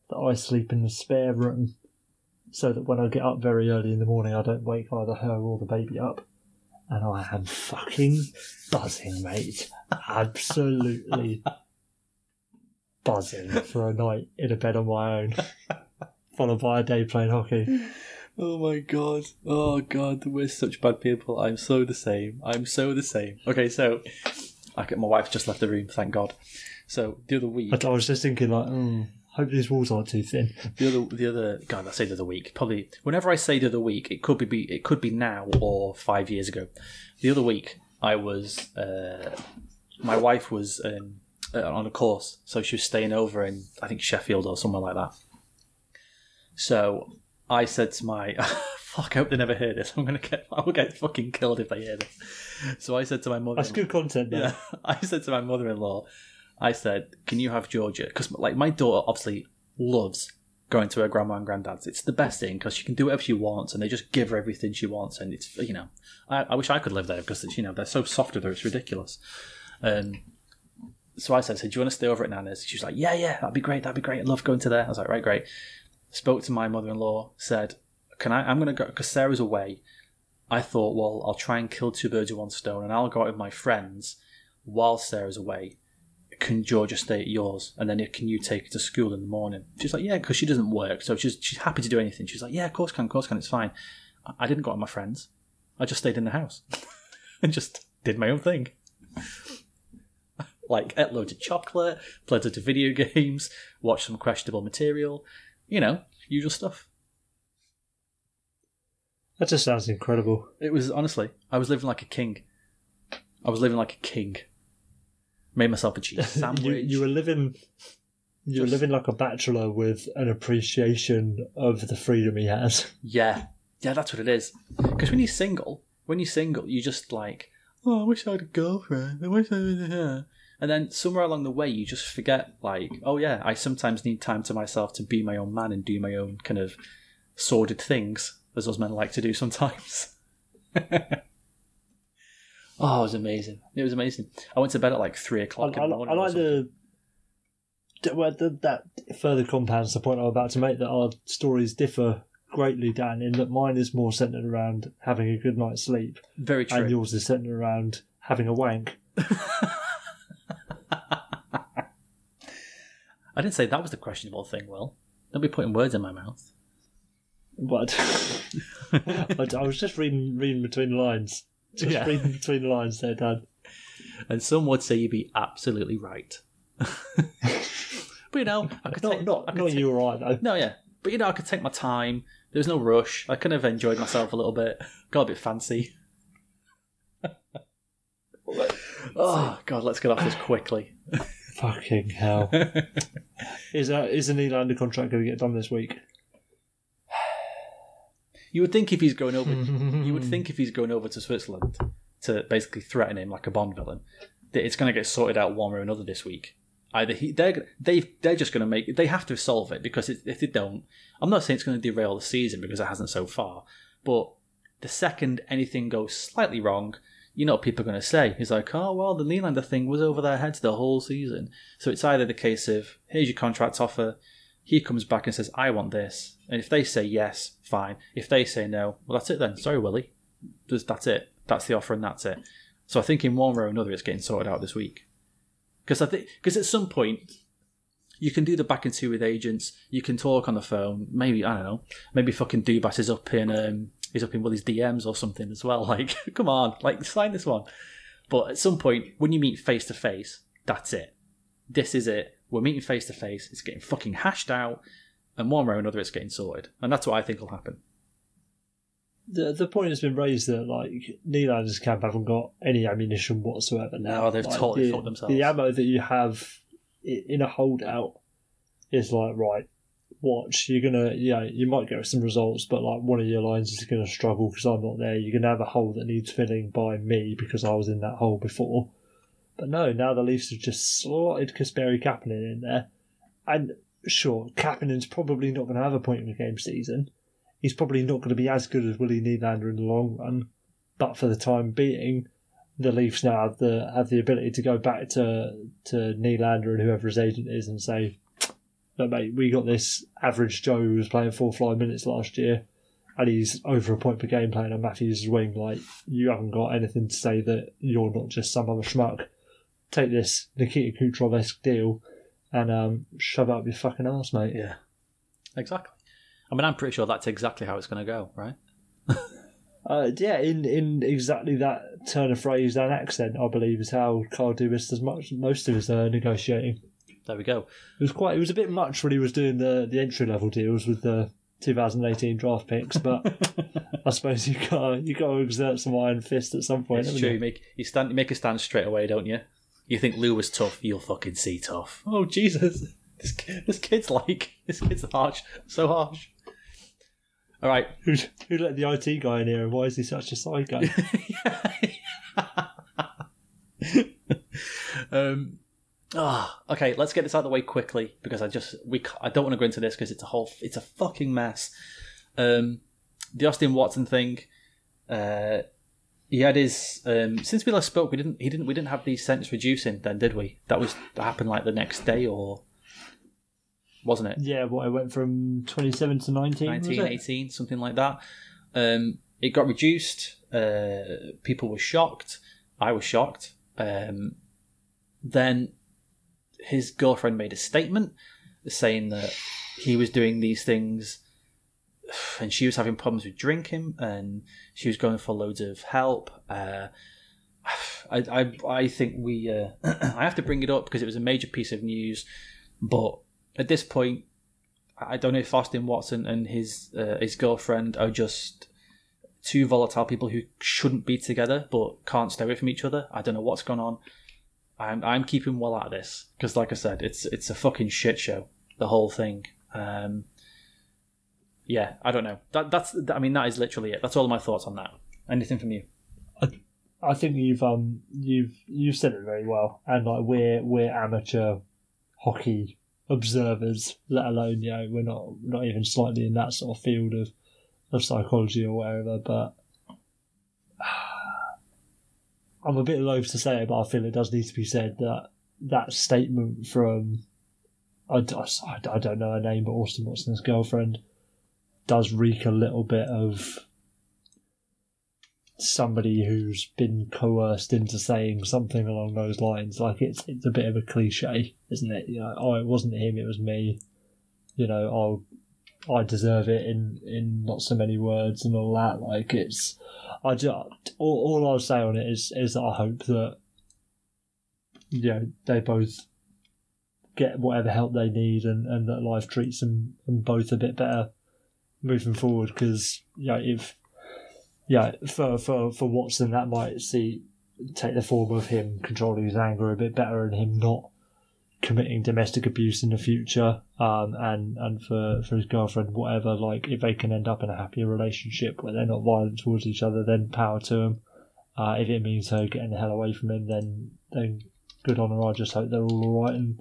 that I sleep in the spare room, so that when I get up very early in the morning, I don't wake either her or the baby up. And I am fucking buzzing, mate. Absolutely buzzing for a night in a bed on my own, followed by a day playing hockey. Oh my god. Oh god, we're such bad people. I'm so the same. I'm so the same. Okay, so I get my wife just left the room, thank God. So the other week I, I was just thinking, like, mm, hope these walls aren't too thin. the other the other God, I say the other week. Probably whenever I say the other week, it could be it could be now or five years ago. The other week I was uh, my wife was um, uh, on a course, so she was staying over in I think Sheffield or somewhere like that. So I said to my fuck, I hope they never hear this. I'm gonna get I will get fucking killed if they hear this. So I said to my mother, That's good content, though. yeah, I said to my mother-in-law, I said, "Can you have Georgia?" Because like my daughter obviously loves going to her grandma and granddad's. It's the best thing because she can do whatever she wants, and they just give her everything she wants. And it's you know, I, I wish I could live there because it's, you know they're so soft with her. It's ridiculous. Um, so I said, "So do you want to stay over at Nana's?" She was like, "Yeah, yeah, that'd be great. That'd be great. I love going to there." I was like, "Right, great." Spoke to my mother-in-law. Said, "Can I? I'm going to go because Sarah's away." I thought, well, I'll try and kill two birds with one stone, and I'll go out with my friends while Sarah's away. Can Georgia stay at yours, and then can you take her to school in the morning? She's like, yeah, because she doesn't work, so she's she's happy to do anything. She's like, yeah, of course can, of course can, it's fine. I- I didn't go out with my friends. I just stayed in the house and just did my own thing. like ate loads of chocolate, played loads of video games, watched some questionable material, you know, usual stuff. That just sounds incredible. It was honestly, I was living like a king. I was living like a king. Made myself a cheese sandwich. you, you were living. You were living like a bachelor with an appreciation of the freedom he has. Yeah, yeah, that's what it is. Because when you're single, when you're single, you just like, oh, I wish I had a girlfriend. I wish I was here. And then somewhere along the way, you just forget, like, oh yeah, I sometimes need time to myself to be my own man and do my own kind of sordid things, as us men like to do sometimes. oh, it was amazing. It was amazing. I went to bed at like three o'clock I, in the morning. I or like the, the, well, the that further compounds the point I'm about to make that our stories differ greatly, Dan, in that mine is more centered around having a good night's sleep, Very true. and yours is centered around having a wank. I didn't say that was the questionable thing, Will. Don't be putting words in my mouth. But I, I was just reading reading between the lines. Just Yeah. reading between the lines there, Dan. And some would say you'd be absolutely right. but you know, I could Not take, not I could not take- you or I though. No, yeah. But you know, I could take my time. There was no rush. I kind of enjoyed myself a little bit. Got a bit fancy. oh God, let's get off this quickly. Fucking hell. is that is is an Nylander contract going to get done this week? You would think if he's going over, you would think if he's going over to Switzerland to basically threaten him like a Bond villain, that it's going to get sorted out one way or another this week. Either he, they're they they're just going to make they have to solve it because if they don't, I'm not saying it's going to derail the season because it hasn't so far, but the second anything goes slightly wrong, you know what people are going to say. He's like, oh, well, the Nylander thing was over their heads the whole season. So it's either the case of, here's your contract offer. He comes back and says, I want this. And if they say yes, fine. If they say no, well, that's it then. Sorry, Willie. That's it. That's the offer and that's it. So I think in one way or another, it's getting sorted out this week. Because I think, because at some point, you can do the back and two with agents. You can talk on the phone. Maybe I don't know. Maybe fucking Dubas is up in um, is up in one of Willie's DMs or something as well. Like, come on, like sign this one. But at some point, when you meet face to face, that's it. This is it. We're meeting face to face. It's getting fucking hashed out, and one way or another, it's getting sorted. And that's what I think will happen. The the point has been raised that like Nylander's camp haven't got any ammunition whatsoever now. No, they've Like, totally the, fucked themselves. The ammo that you have in a holdout is like right. Watch, you're gonna, yeah, you might get some results, but like one of your lines is gonna struggle because I'm not there. You're gonna have a hole that needs filling by me because I was in that hole before. But no, now the Leafs have just slotted Kasperi Kapanen in there, and sure, Kapanen's probably not going to have a point in the game season. He's probably not going to be as good as Willie Nylander in the long run, but for the time being, the Leafs now have the have the ability to go back to to Nylander and whoever his agent is and say, "Look, mate, we got this average Joe who was playing four five minutes last year, and he's over a point per game playing on Matthews' wing. Like you haven't got anything to say that you're not just some other schmuck. Take this Nikita Kucherov esque deal." And um, shove it up your fucking ass, mate. Yeah, exactly. I mean, I'm pretty sure that's exactly how it's going to go, right? Uh, yeah, in, in exactly that turn of phrase and accent, I believe is how Kyle Dubas does much most of his uh, negotiating. There we go. It was quite. It was a bit much when he was doing the the entry level deals with the 2018 draft picks, but I suppose you got you got to exert some iron fist at some point. It's true. you? You make you stand you make a stand straight away, don't you? You think Lou was tough, you'll fucking see tough. Oh Jesus, this this kid's like this kid's harsh, so harsh. All right, Who, who let the IT guy in here, and why is he such a psycho? um, ah, okay. Let's get this out of the way quickly because I just we I don't want to go into this because it's a whole it's a fucking mess. Um, the Austin Watson thing. Uh, he had his um, since we last spoke. We didn't. He didn't. We didn't have the sentence reducing then, did we? That was that happened like the next day or wasn't it? yeah, what it went from 27 to 19, 19, was it? 18, something like that. Um, it got reduced. Uh, people were shocked. I was shocked. Um, then his girlfriend made a statement saying that he was doing these things and she was having problems with drinking and she was going for loads of help. Uh, I, I, I think we. Uh, I have to bring it up because it was a major piece of news, but at this point, I don't know if Austin Watson and his uh, his girlfriend are just two volatile people who shouldn't be together but can't stay away from each other. I don't know what's going on. I'm I'm keeping well out of this because, like I said, it's it's a fucking shit show. The whole thing. Um, yeah, I don't know. That that's I mean that is literally it. That's all my thoughts on that. Anything from you? I think you've um you've you've said it very well, and like we're we're amateur hockey observers, let alone you know we're not not even slightly in that sort of field of of psychology or whatever. But I'm a bit loath to say it, but I feel it does need to be said that that statement from I don't know her name, but Austin Watson's girlfriend does reek a little bit of somebody who's been coerced into saying something along those lines. Like it's it's a bit of a cliche, isn't it? You know, oh, it wasn't him, it was me. You know, oh, I deserve it in in not so many words and all that. Like it's, I just all, all I'll say on it is is that I hope that you know they both get whatever help they need and and that life treats them, them both a bit better moving forward. Because you know if yeah, for for for Watson, that might see take the form of him controlling his anger a bit better and him not committing domestic abuse in the future, um, and and for for his girlfriend, whatever. Like, if they can end up in a happier relationship where they're not violent towards each other, then power to them. Uh, if it means her getting the hell away from him, then then good on her. I just hope they're all alright in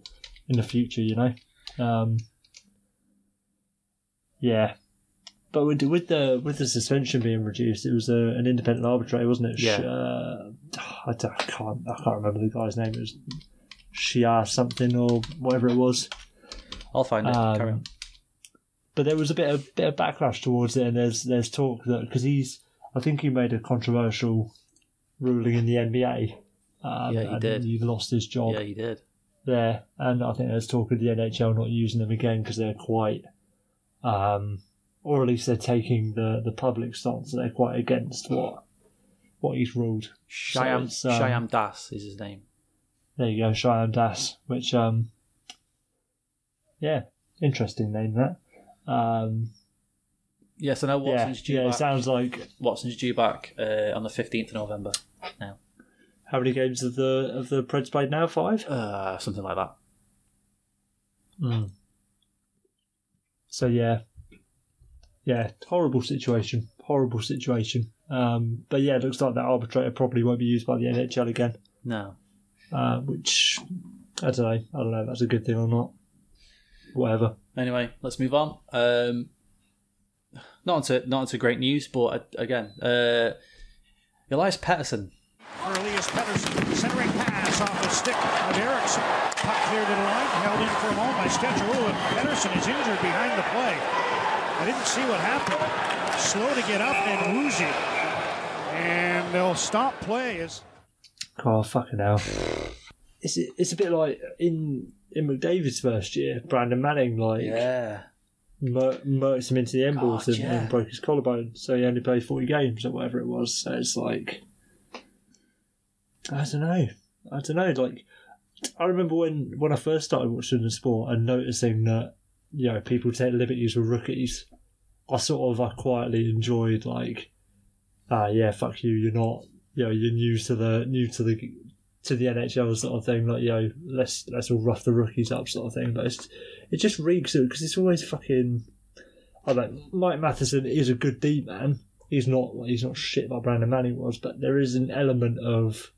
in the future, you know. Um, yeah, but with, with the with the suspension being reduced, it was a, an independent arbitrator, wasn't it? Yeah. Uh, I, I can't I can't remember the guy's name. It was Shia something or whatever it was. I'll find it. Um. But there was a bit of bit of backlash towards it, and there's there's talk that because he's I think he made a controversial ruling in the NBA. Um, Yeah, he and did. He lost his job Yeah, you did. there, and I think there's talk of the NHL not using them again because they're quite, um, or at least they're taking the, the public stance that they're quite against what what he's ruled. So Shyam, it's, um, Shyam Das is his name. There you go, Cheyenne Das, which um, yeah, interesting name that. Um, Yes, I know yeah, Watson's due yeah, it sounds like Watson's due back uh, on the fifteenth of November. Now, how many games of the of the Preds played now? Five. uh, something like that. Mm. So yeah, yeah, horrible situation, horrible situation. Um, but yeah, it looks like that arbitrator probably won't be used by the NHL again. No, Uh, which I don't know. I don't know if that's a good thing or not. Whatever. Anyway, let's move on. Um, not into not into great news, but uh, again, uh, Elias Pettersson. Elias Pettersson, centering pass off the stick of Eriksson. Puck cleared to the line, held in for a moment by Stecher. and Pettersson is injured behind the play. I didn't see what happened. Slow to get up and woozy. And they'll stop play as Oh fucking hell! It's it's a bit like in in McDavid's first year, Brandon Manning like Yeah, mur- murked him into the end balls and, yeah. and broke his collarbone, so he only played forty games or whatever it was. So it's like, I don't know, I don't know. Like, I remember when when I first started watching the sport and noticing that you know people take liberties with rookies. I sort of I quietly enjoyed like, ah yeah, fuck you, you're not, you know, you're new to the new to the to the NHL sort of thing. Like, you know, let's let's all rough the rookies up sort of thing. But it's, it just reeks it because it's always fucking. I don't. Mike Matheson is a good D man. He's not. He's not shit like Brandon Manning was, but there is an element of.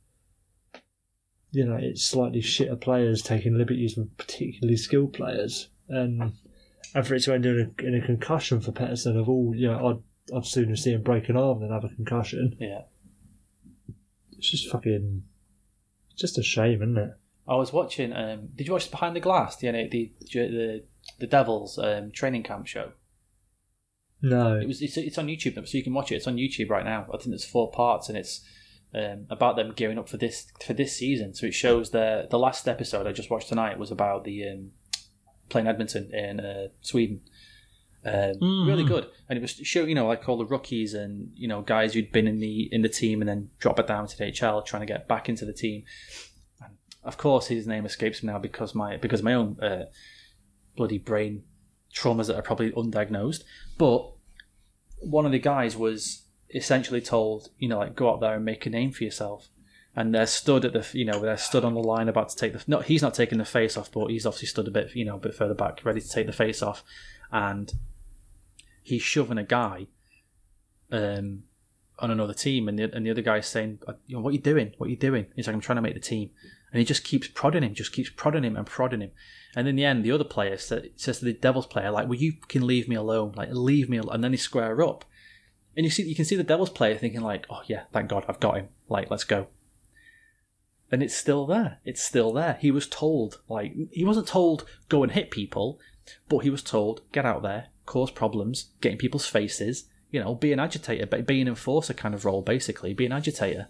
You know, it's slightly shitter players taking liberties with particularly skilled players, and and for it to end in a, in a concussion for Pettersson of all, you know, I'd I'd sooner see him break an arm than have a concussion. yeah. It's just fucking. It's just a shame, isn't it? I was watching. Um, did you watch Behind the Glass? The the the, the Devils um, training camp show. No. It was it's, it's on YouTube, so you can watch it. It's on YouTube right now. I think there's four parts, and it's um, about them gearing up for this for this season. So it shows their the last episode I just watched tonight was about the um, playing Edmonton in uh, Sweden. Um, Really good, and it was show you know like all the rookies and you know guys who'd been in the in the team and then drop it down to the HL trying to get back into the team. And of course, his name escapes me now because my because my own uh, bloody brain traumas that are probably undiagnosed. But one of the guys was essentially told, you know, like go out there and make a name for yourself. And they're stood at the, you know, they're stood on the line about to take the. No, he's not taking the face off, but he's obviously stood a bit, you know, a bit further back, ready to take the face off, and he's shoving a guy, um, on another team, and the and the other guy's saying, "Uh, what are you doing? What are you doing? He's like, I'm trying to make the team, and he just keeps prodding him, just keeps prodding him and prodding him, and in the end, the other player says to the Devils player, like, "Will you can leave me alone? Like, leave me," alone. and then they square up, and you see, you can see the Devils player thinking like, "Oh yeah, thank God, I've got him. Like, let's go." And it's still there. It's still there. He was told, like, he wasn't told go and hit people, but he was told get out there, cause problems, get in people's faces, you know, be an agitator, be be an enforcer kind of role, basically, be an agitator.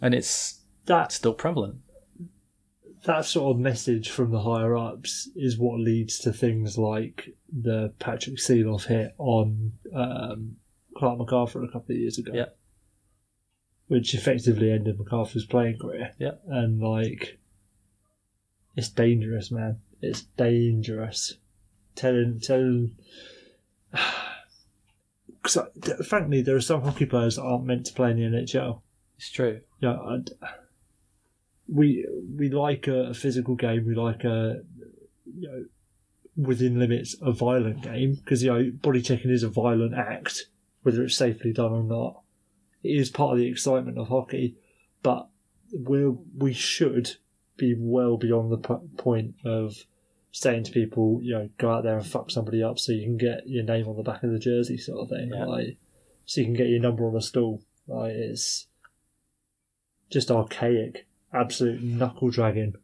And it's That still prevalent. that sort of message from the higher ups is what leads to things like the Patrick Sieloff hit on um, Clarke MacArthur a couple of years ago. Yeah. Which effectively ended MacArthur's playing career. Yeah. And like, it's dangerous, man. It's dangerous. Telling, telling. Because uh, frankly, there are some hockey players that aren't meant to play in the NHL. It's true. Yeah, I'd, we we like a, a physical game. We like a you know within limits a violent game because you know body checking is a violent act, whether it's safely done or not. It is part of the excitement of hockey, but we we should be well beyond the po- point of saying to people, you know, go out there and fuck somebody up so you can get your name on the back of the jersey, sort of thing. Yeah. Like, so you can get your number on a stool. Like, it's just archaic, absolute knuckle dragging.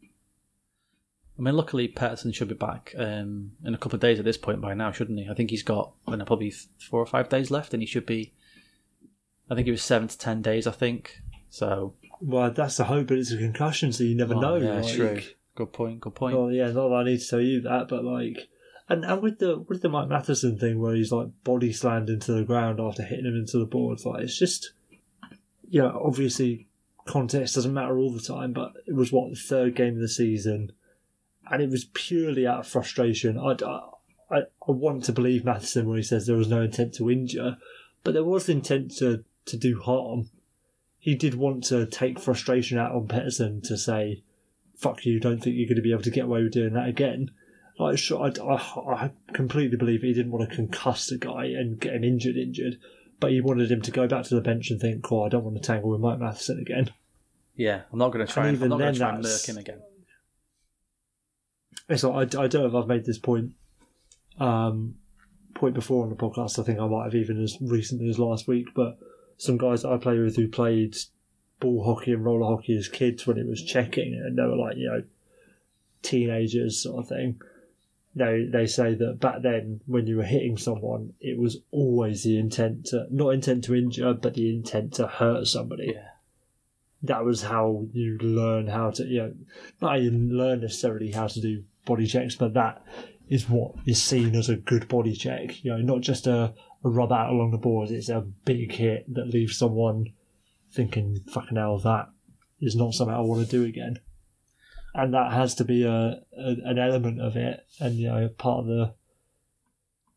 I mean, luckily Pettersson should be back um, in a couple of days at this point by now, shouldn't he? I think he's got know, probably four or five days left, and he should be. I think it was seven to ten days. I think so. Well, that's the hope, but it's a concussion, so you never Oh, know. yeah, like, true. Good point. Good point. Well, yeah, not that I need to tell you that, but like, and, and with the with the Mike Matheson thing where he's like body slammed into the ground after hitting him into the boards, like it's just, know, obviously context doesn't matter all the time, but it was what the third game of the season, and it was purely out of frustration. I, I, I want to believe Matheson when he says there was no intent to injure, but there was intent to to do harm. He did want to take frustration out on Pettersson to say, fuck you, don't think you're going to be able to get away with doing that again. Like, sure, I, I, I completely believe he didn't want to concuss the guy and get him injured, injured, but he wanted him to go back to the bench and think, "Oh, I don't want to tangle with Mike Matheson again. Yeah, I'm not going to try. And And, I'm even not then try and murk him again. It's like, I, I don't know if I've made this point, um, point before on the podcast. I think I might have even as recently as last week, but some guys that I play with who played ball hockey and roller hockey as kids when it was checking, and they were like, you know, teenagers sort of thing. They they say that back then, when you were hitting someone, it was always the intent to not intent to injure, but the intent to hurt somebody. Yeah, That was how you learn how to, you know, not even learn necessarily how to do body checks, but that is what is seen as a good body check. You know, not just a, a rub out along the boards. It's a big hit that leaves someone thinking, "Fucking hell, that is not something I want to do again." And that has to be a, a an element of it, and you know, part of the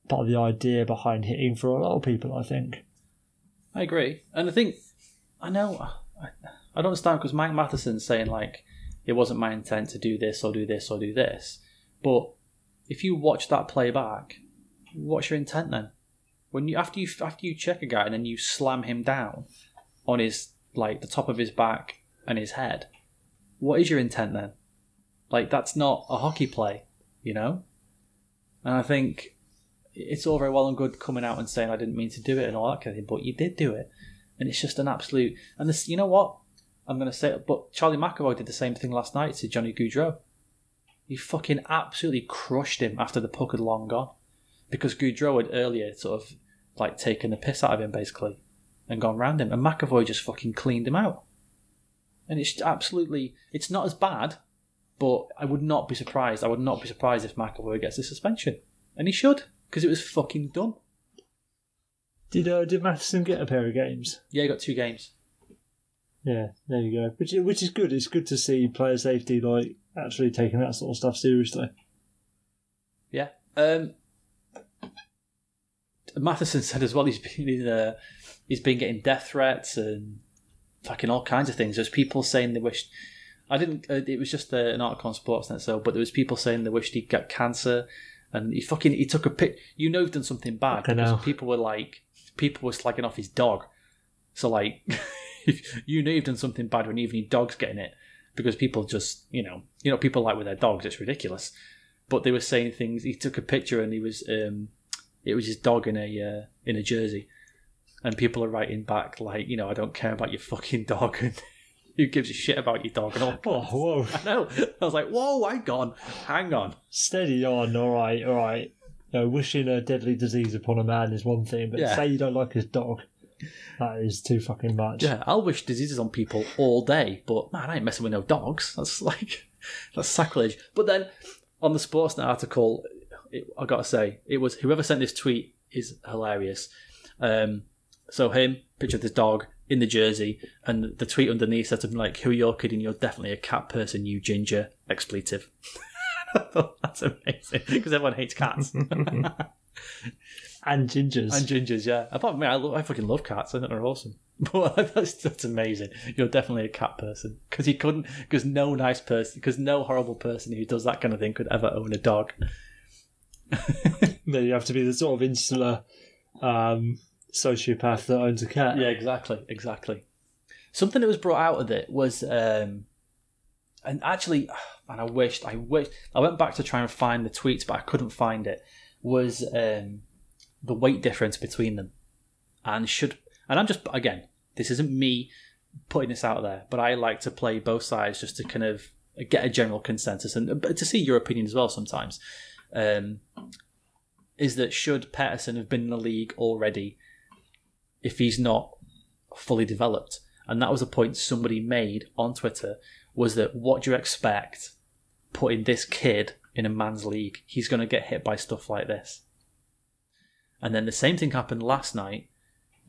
part of the idea behind hitting for a lot of people. I think. I agree, and I think I know I, I don't understand because Mike Matheson's saying like it wasn't my intent to do this or do this or do this, but if you watch that playback, what's your intent then? When you after you after you check a guy and then you slam him down on his like the top of his back and his head, what is your intent then? Like that's not a hockey play, you know. And I think it's all very well and good coming out and saying I didn't mean to do it and all that kind of thing, but you did do it, and it's just an absolute. And this, you know what? I'm going to say, but Charlie McAvoy did the same thing last night to Johnny Gaudreau. He fucking absolutely crushed him after the puck had long gone, because Goudreau had earlier sort of like taken the piss out of him basically, and gone round him, and McAvoy just fucking cleaned him out. And it's absolutely, it's not as bad, but I would not be surprised. I would not be surprised if McAvoy gets a suspension, and he should because it was fucking done. Did uh, did Matheson get a pair of games? Yeah, he got two games. Yeah, there you go. Which which is good. It's good to see player safety like actually taking that sort of stuff seriously. Yeah. Um, Matheson said as well he's been in uh, he's been getting death threats and fucking all kinds of things. There's people saying they wished. I didn't. Uh, it was just uh, an article on Sportsnet, so but there was people saying they wished he'd get cancer, and he fucking he took a pic. You know, he'd done something bad because hell. people were like, people were slagging off his dog. So like, you know, you've done something bad when even your dog's getting it because people just you know you know people like with their dogs. It's ridiculous but they were saying things. He took a picture and he was um, it was his dog in a uh, in a jersey, and people are writing back like, you know, I don't care about your fucking dog, and who gives a shit about your dog and all. Oh, whoa! I know. I was like, whoa, hang on, hang on. Steady on. All right, all right. You know, wishing a deadly disease upon a man is one thing, but Yeah. say you don't like his dog, that is too fucking much. Yeah, I'll wish diseases on people all day, but man, I ain't messing with no dogs. That's like that's sacrilege. But then on the Sportsnet article, it, I gotta say, it was whoever sent this tweet is hilarious. Um, so him, picture of this dog in the jersey, and the tweet underneath said something like, "Who are you're kidding? You're definitely a cat person, you ginger." Expletive. That's amazing because everyone hates cats. and gingers. And gingers, yeah. Apart from me, I, lo- I fucking love cats. I think they're awesome. But that's that's amazing. You're definitely a cat person because you couldn't because no nice person because no horrible person who does that kind of thing could ever own a dog. then you have to be the sort of insular um, sociopath that owns a cat. Yeah, exactly, exactly. Something that was brought out of it was, um, and actually, and I wished, I wished, I went back to try and find the tweets, but I couldn't find it. Was um, the weight difference between them, and should, and I'm just again, this isn't me putting this out there, but I like to play both sides just to kind of get a general consensus and to see your opinion as well sometimes. Um, is that should Pettersson have been in the league already if he's not fully developed? And that was a point somebody made on Twitter was that what do you expect putting this kid in a man's league? He's going to get hit by stuff like this. And then the same thing happened last night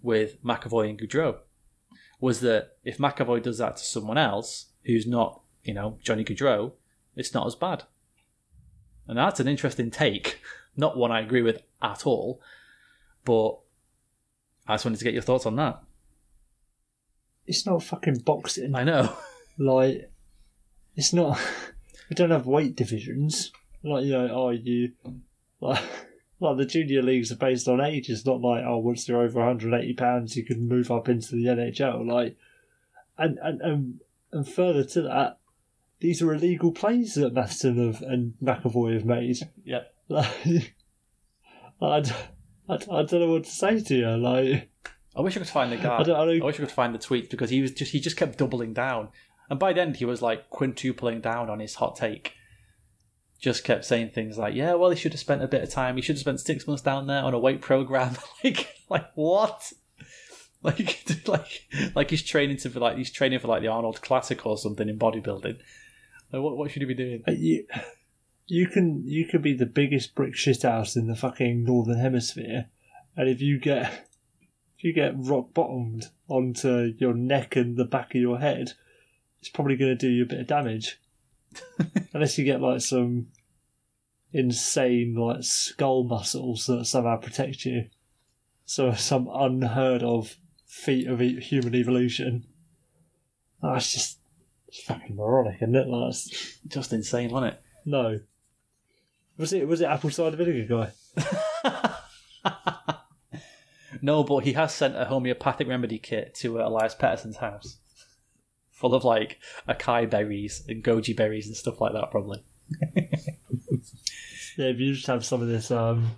with McAvoy and Gaudreau. Was that if McAvoy does that to someone else who's not, you know, Johnny Gaudreau, it's not as bad. And that's an interesting take. Not one I agree with at all, but I just wanted to get your thoughts on that. It's not fucking boxing. I know. Like, it's not. We don't have weight divisions. Like, you know, oh, you. Like, like the junior leagues are based on age. It's not like, oh, once you're over 180 pounds, you can move up into the NHL. Like, and, and, and, and further to that, these are illegal plays that Matheson have, and McAvoy have made. Yeah. Like, I, I, I don't know what to say to you. Like, I wish I could find the guy. I don't- I don't- wish I could find the tweet because he was just he just kept doubling down, and by the end he was like quintupling down on his hot take. Just kept saying things like, "Yeah, well, he should have spent a bit of time. He should have spent six months down there on a weight program." like, like what? Like, like, like he's training to for like he's training for like the Arnold Classic or something in bodybuilding. Like, what what should he be doing? Uh, You, can you can be the biggest brick shit house in the fucking northern hemisphere, and if you get if you get rock bottomed onto your neck and the back of your head, it's probably going to do you a bit of damage. Unless you get like some insane like skull muscles that somehow protect you. So some unheard of feat of human evolution. That's just it's fucking moronic, isn't it? That's- Just insane, wasn't it? no. Was it was it apple cider vinegar guy? No, but he has sent a homeopathic remedy kit to uh, Elias Pettersson's house, full of like acai berries and goji berries and stuff like that. Probably. Yeah, if you just have some of this um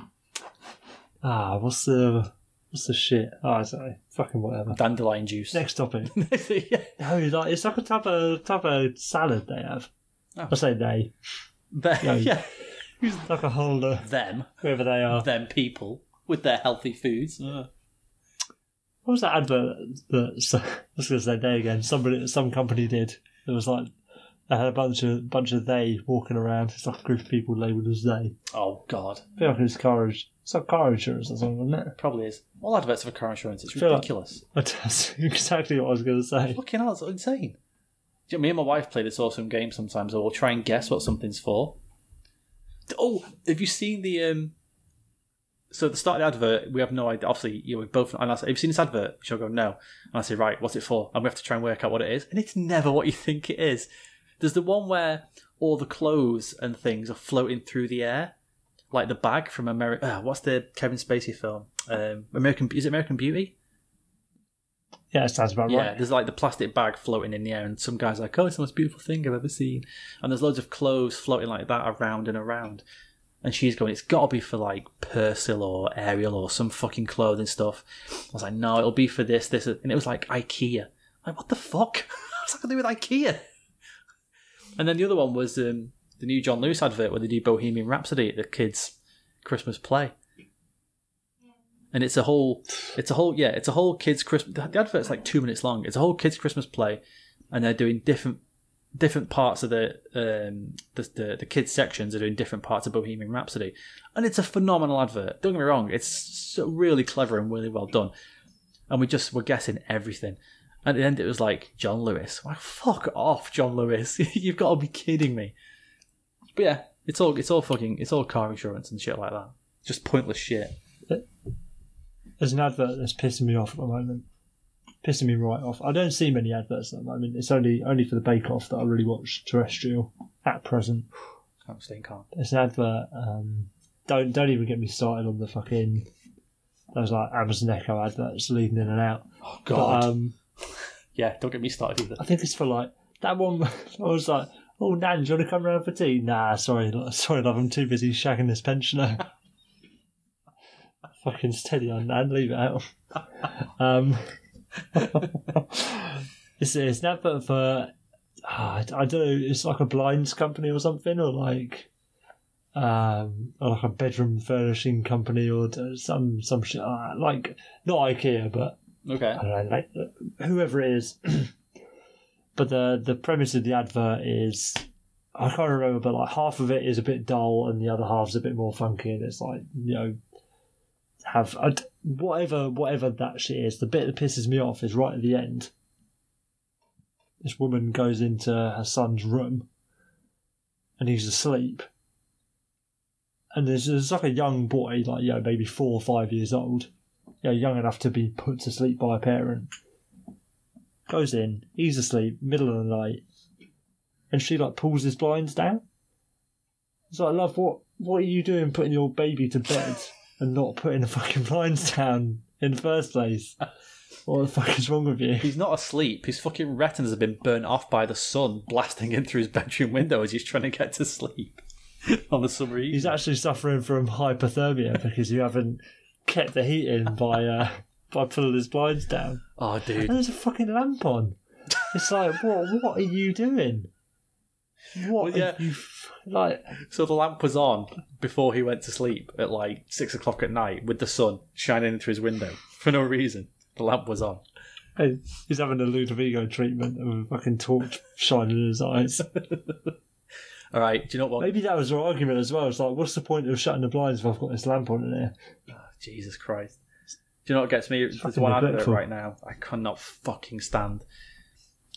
Ah, what's the what's the shit? Oh, I don't. Fucking whatever. Dandelion juice. Next topic. yeah. No, like it's like a type of type of salad they have. Oh. I say they. Them- Yeah. yeah. It's like a whole uh, Them. whoever they are. Them people with their healthy foods. Uh, What was that advert that so, I was going to say they again? Somebody, some company did. It was like they had a bunch of bunch of they walking around. It's like a group of people labelled as they. oh God. I feel like it's car. It's like car insurance or something, isn't it? Probably is. All adverts for car insurance. It's Feel like- ridiculous. That's exactly what I was going to say. Fucking hell, it's insane. You know, me and my wife play this awesome game sometimes, or we'll try and guess what something's for. Oh, have you seen the? um So the start of the advert, we have no idea. Obviously, you know, we both. And I say, "Have you seen this advert?" She'll go, "No," and I say, "Right, what's it for?" And we have to try and work out what it is, and it's never what you think it is. There's the one where all the clothes and things are floating through the air, like the bag from America. Uh, what's the Kevin Spacey film? Um, American is it American Beauty? Yeah, it sounds about right. Yeah, right. there's like the plastic bag floating in the air, and some guy's like, "Oh, it's the most beautiful thing I've ever seen." And there's loads of clothes floating like that around and around. And she's going, "It's got to be for like Persil or Ariel or some fucking clothing stuff." I was like, "No, it'll be for this, this," and it was like IKEA. Like, what the fuck? What's that got to do with IKEA? And then the other one was um, the new John Lewis advert where they do Bohemian Rhapsody at the kids' Christmas play. And it's a whole, it's a whole, yeah, it's a whole kids' Christmas. The advert's like two minutes long. It's a whole kids' Christmas play, and they're doing different, different parts of the, um, the the the kids sections are doing different parts of Bohemian Rhapsody, and it's a phenomenal advert. Don't get me wrong, it's so really clever and really well done. And we just were guessing everything. At the end, it was like John Lewis. Like, fuck off, John Lewis! You've got to be kidding me. But yeah, it's all it's all fucking it's all car insurance and shit like that. Just pointless shit. There's an advert that's pissing me off at the moment. Pissing me right off. I don't see many adverts at the moment. It's only only for the Bake Off that I really watch terrestrial at present. I'm staying calm. There's an advert. Um, don't don't even get me started on the fucking those like Amazon Echo adverts leading in and out. Oh But um, yeah, don't get me started either. I think it's for like that one. I was like, "Oh, Nan, do you want to come round for tea?" Nah, sorry, sorry, love. I'm too busy shagging this pensioner. Fucking steady on, and Leave it out. um, it's it's an advert for ah, I I don't know. It's like a blinds company or something, or like um, or like a bedroom furnishing company, or some some shit like. Like not IKEA, but Okay. I don't know, like whoever it is. but the the premise of the advert is I can't remember, but like half of it is a bit dull and the other half's a bit more funky, and it's like you know have I d- whatever whatever that shit is. The bit that pisses me off is right at the end. This woman goes into her son's room, and he's asleep. And there's, there's like a young boy, like you know, maybe four or five years old, you know, young enough to be put to sleep by a parent. Goes in, he's asleep, middle of the night, and she like pulls his blinds down. It's like, love, what what are you doing putting your baby to bed and not putting the fucking blinds down in the first place? What the fuck is wrong with you? He's not asleep. His fucking retinas have been burnt off by the sun blasting in through his bedroom window as he's trying to get to sleep on the summer evening. He's actually suffering from hypothermia because you haven't kept the heat in by uh, by pulling his blinds down. Oh, dude! And there's a fucking lamp on. It's like, what? What are you doing? What Well, yeah. are you like? So the lamp was on before he went to sleep at like six o'clock at night with the sun shining in through his window for no reason. The lamp was on. Hey, he's having a Ludovico treatment of a fucking torch shining in his eyes. All right. Do you know what? Maybe that was our argument as well. It's like, what's the point of shutting the blinds if I've got this lamp on in here? Ah, Jesus Christ. Do you know what gets me? There's fucking one advert right now I cannot fucking stand.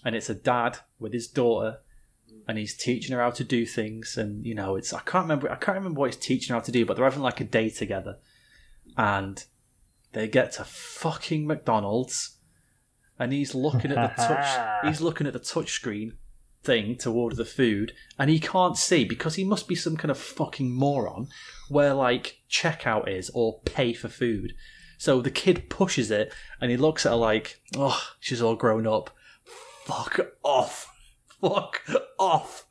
And it's a dad with his daughter and he's teaching her how to do things and you know, it's I can't remember I can't remember what he's teaching her how to do, but they're having like a day together. And they get to fucking McDonald's and he's looking at the touch he's looking at the touch screen thing to order the food and he can't see because he must be some kind of fucking moron where like checkout is or pay for food. So the kid pushes it and he looks at her like, oh, she's all grown up. Fuck off. Fuck off.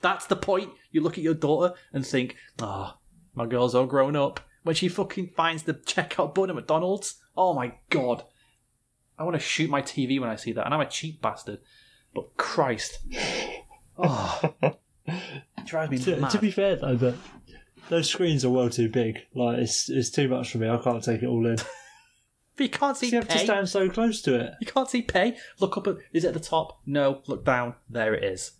That's the point. You look at your daughter and think, oh, my girl's all grown up. When she fucking finds the checkout button at McDonald's, oh my god. I want to shoot my TV when I see that, and I'm a cheap bastard. But Christ. Oh. drives me To, mad. to be fair though, but those screens are well too big. Like it's it's too much for me. I can't take it all in. But you can't see You have to pay. stand so close to it. You can't see pay. Look up at is it at the top? No. Look down. There it is.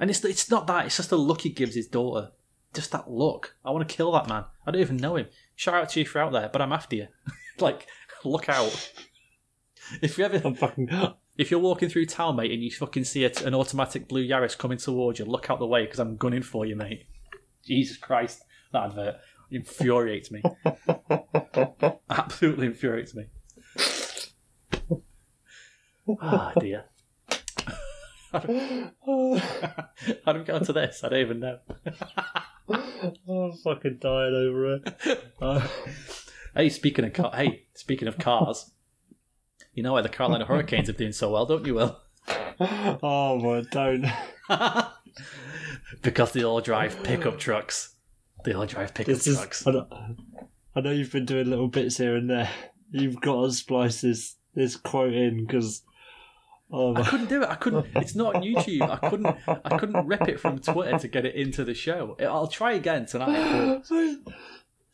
And it's it's not that. It's just the look he gives his daughter. Just that look. I want to kill that man. I don't even know him. Shout out to you if you're out there, but I'm after you. like, look out. If you ever I'm fucking. if you're walking through town, mate, and you fucking see a, an automatic blue Yaris coming towards you, look out the way because I'm gunning for you, mate. Jesus Christ, that advert infuriates me. Absolutely infuriates me. Ah, dear. How do we get onto this? I don't even know. I'm fucking dying over it. Uh, Hey, speaking of car- hey, speaking of cars, you know why the Carolina Hurricanes are doing so well, don't you, Will? oh my, don't. because they all drive pickup trucks. They all drive pickup This is. trucks. I know, I know you've been doing little bits here and there. You've got to splice this this quote in because. Oh I couldn't do it. I couldn't. It's not on YouTube. I couldn't. I couldn't rip it from Twitter to get it into the show. I'll try again tonight. but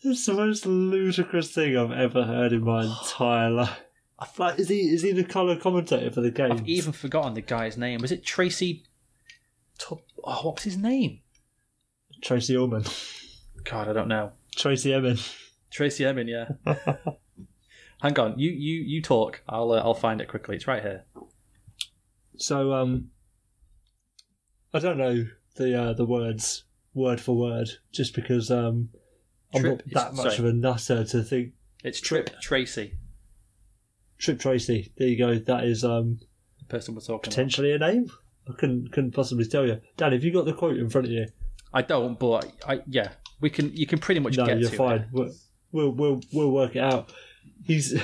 It's the most ludicrous thing I've ever heard in my entire life. Like, is he is he the colour commentator for the game? I've even forgotten the guy's name. Was it Tracy? Oh, what was his name? Tracey Ullman, God, I don't know. Tracey Emin. Tracey Emin. Yeah. Hang on. You you you talk. I'll uh, I'll find it quickly. It's right here. So um, I don't know the uh, the words word for word, just because um, I'm Trip- not that much sorry. of a nutter to think It's Tripp Tracy, Tripp Tracy. There you go. That is um the person we're talking about. potentially a name. I couldn't couldn't possibly tell you. Dan, have you got the quote in front of you? I don't, but I, yeah, we can. You can pretty much No, get you're to fine. it. We'll, we'll we'll we'll work it out. He's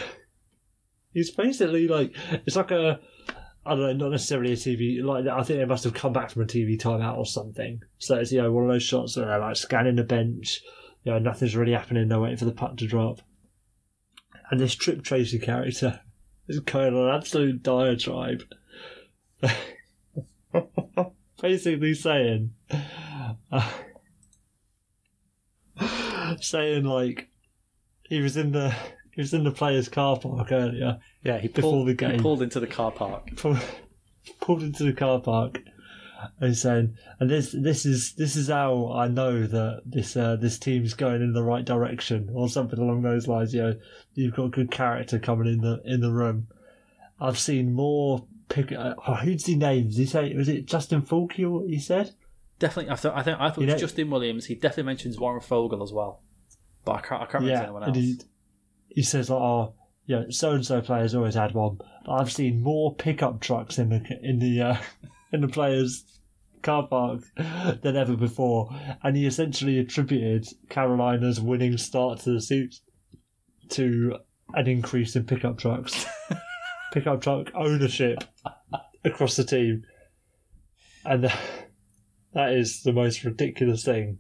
he's basically like it's like a I don't know, not necessarily a TV. Like I think they must have come back from a TV timeout or something. So it's you know one of those shots where they're like scanning the bench. You know nothing's really happening. They're waiting for the puck to drop. And this Tripp Tracy character is going on an absolute diatribe. Basically saying, uh, saying like he was in the he was in the players' car park earlier. Yeah, he Before pulled, the game. He pulled into the car park. Pulled, pulled into the car park and saying, and this this is this is how I know that this uh, this team's going in the right direction or something along those lines. You know, you've got good character coming in the in the room. I've seen more pick. Uh, who's he named? Did he say was it Justin Faulk? What he said? Definitely, I thought. I think I thought it was Justin Williams. He definitely mentions Warren Foegele as well, but I can't. I can't remember anyone else. he, he says like, oh, yeah, so and so players always had one. But I've seen more pickup trucks in the in the uh, in the players' car park than ever before, and he essentially attributed Carolina's winning start to the season to an increase in pickup trucks, pickup truck ownership across the team, and uh, that is the most ridiculous thing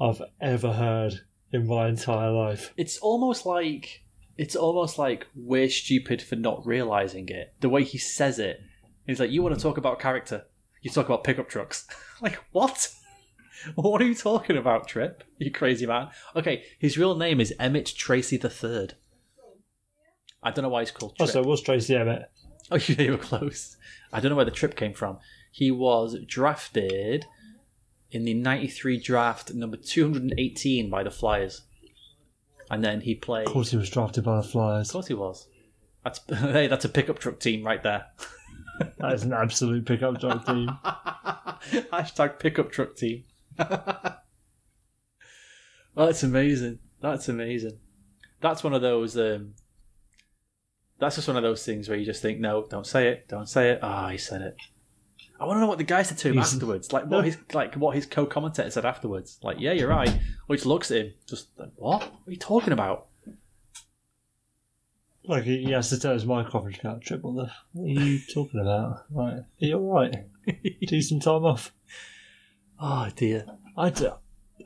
I've ever heard in my entire life. It's almost like it's almost like we're stupid for not realizing it. The way he says it, he's like, "You want to talk about character? You talk about pickup trucks." like what? What are you talking about, Tripp? You crazy man. Okay, his real name is Emmett Tracy the Third. I don't know why he's called oh, Trip. Also, it was Tracy Emmett. Oh, you were close. I don't know where the trip came from. He was drafted in the 93 draft, number 218 by the Flyers. And then he played. Of course, he was drafted by the Flyers. Of course he was. That's, hey, that's a pickup truck team right there. That is an absolute pickup truck team. Hashtag pickup truck team. oh, that's amazing. That's amazing. That's one of those. Um, that's just one of those things where you just think, no, don't say it, don't say it. Ah, he said it. I want to know what the guy said to him He's- afterwards. Like what his like what his co-commentator said afterwards. Like, yeah, you're right. Or he just looks at him, just like, what? What are you talking about? Like he, he has to tell his mic off and Tripp, what, the, what are you talking about? Right, are you all right? Do some time off. Oh dear. I do,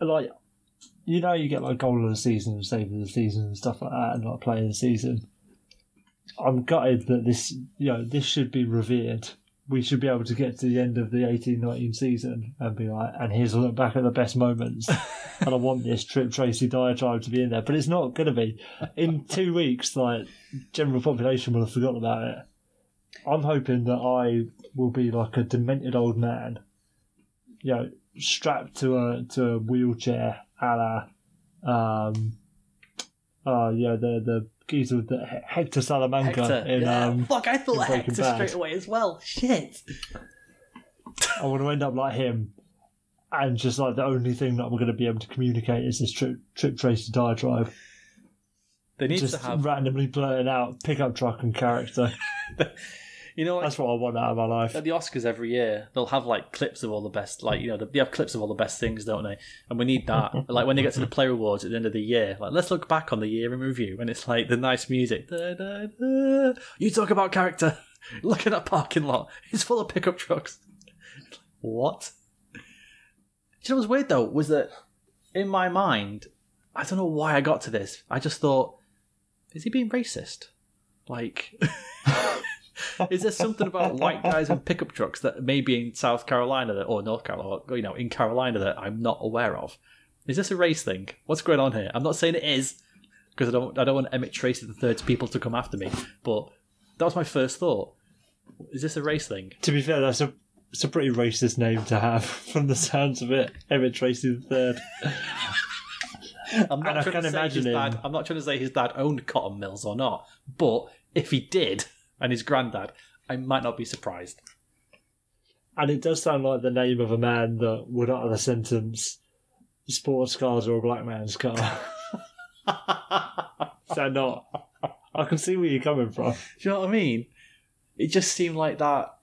like, you know, you get like goal of the season, and save of the season, and stuff like that, and like play of the season. I'm gutted that this, you know, this should be revered. We should be able to get to the end of the 18-19 season and be like, and here's a look back at the best moments. and I want this Tripp Tracy diatribe to be in there, but it's not going to be. In two weeks, like general population will have forgotten about it. I'm hoping that I will be like a demented old man, you know, strapped to a to a wheelchair, a la, um, uh, yeah, the the geezer with the Hector Salamanca Hector. in yeah. um, Fuck, I thought in Breaking Hector Bad. straight away as well. Shit. I want to end up like him, and just like the only thing that we're going to be able to communicate is this trip Tripp Tracy diatribe. They need just to have randomly blurting out pickup truck and character. you know like, That's what I want out of my life. at the Oscars every year, they'll have like clips of all the best, like you know, they have clips of all the best things, don't they? And we need that. like when they get to the Player Awards at the end of the year, like let's look back on the year in review, and it's like the nice music. Da, da, da. You talk about character. Look at that parking lot; it's full of pickup trucks. what? Do you know what's weird though was that in my mind, I don't know why I got to this. I just thought, is he being racist? Like. Is there something about white guys and pickup trucks that maybe in South Carolina that, or North Carolina, or, you know, in Carolina that I'm not aware of? Is this a race thing? What's going on here? I'm not saying it is because I don't. I don't want Emmett Tracy the third people to come after me. But that was my first thought. Is this a race thing? To be fair, that's a it's a pretty racist name to have from the sounds of it. Emmett Tracy the third. I'm not And trying to say his dad. I'm not trying to say his dad owned cotton mills or not. But if he did, and his granddad, I might not be surprised. And it does sound like the name of a man that would utter the sentence, sports cars or a black man's car. Is that not? I can see where you're coming from. Do you know what I mean? It just seemed like that.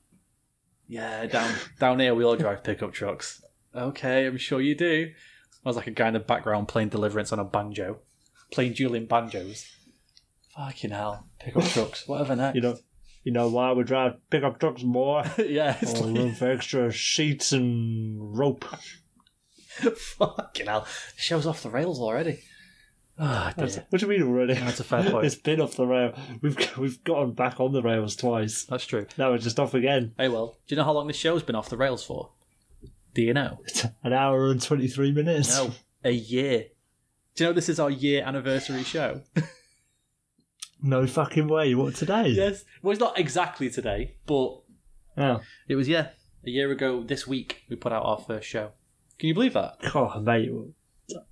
Yeah, down down here we all drive pickup trucks. Okay, I'm sure you do. I was like a guy in the background playing Deliverance on a banjo, playing Dueling Banjos. Fucking hell, pickup trucks. Whatever next. You know, you know why we drive pickup trucks more? yeah, it's Or like, room for extra sheets and rope. fucking hell. The show's off the rails already. Ah, dear. What do you mean already? That's a fair point. it's been off the rail. We've we've gotten back on the rails twice. That's true. Now we're just off again. Hey, well, do you know how long this show's been off the rails for? Do you know? An hour and twenty three minutes. No, a year. Do you know this is our year anniversary show? No fucking way. What today? yes. Well, it's not exactly today, but Oh, it was, yeah, a year ago this week we put out our first show. Can you believe that? oh mate.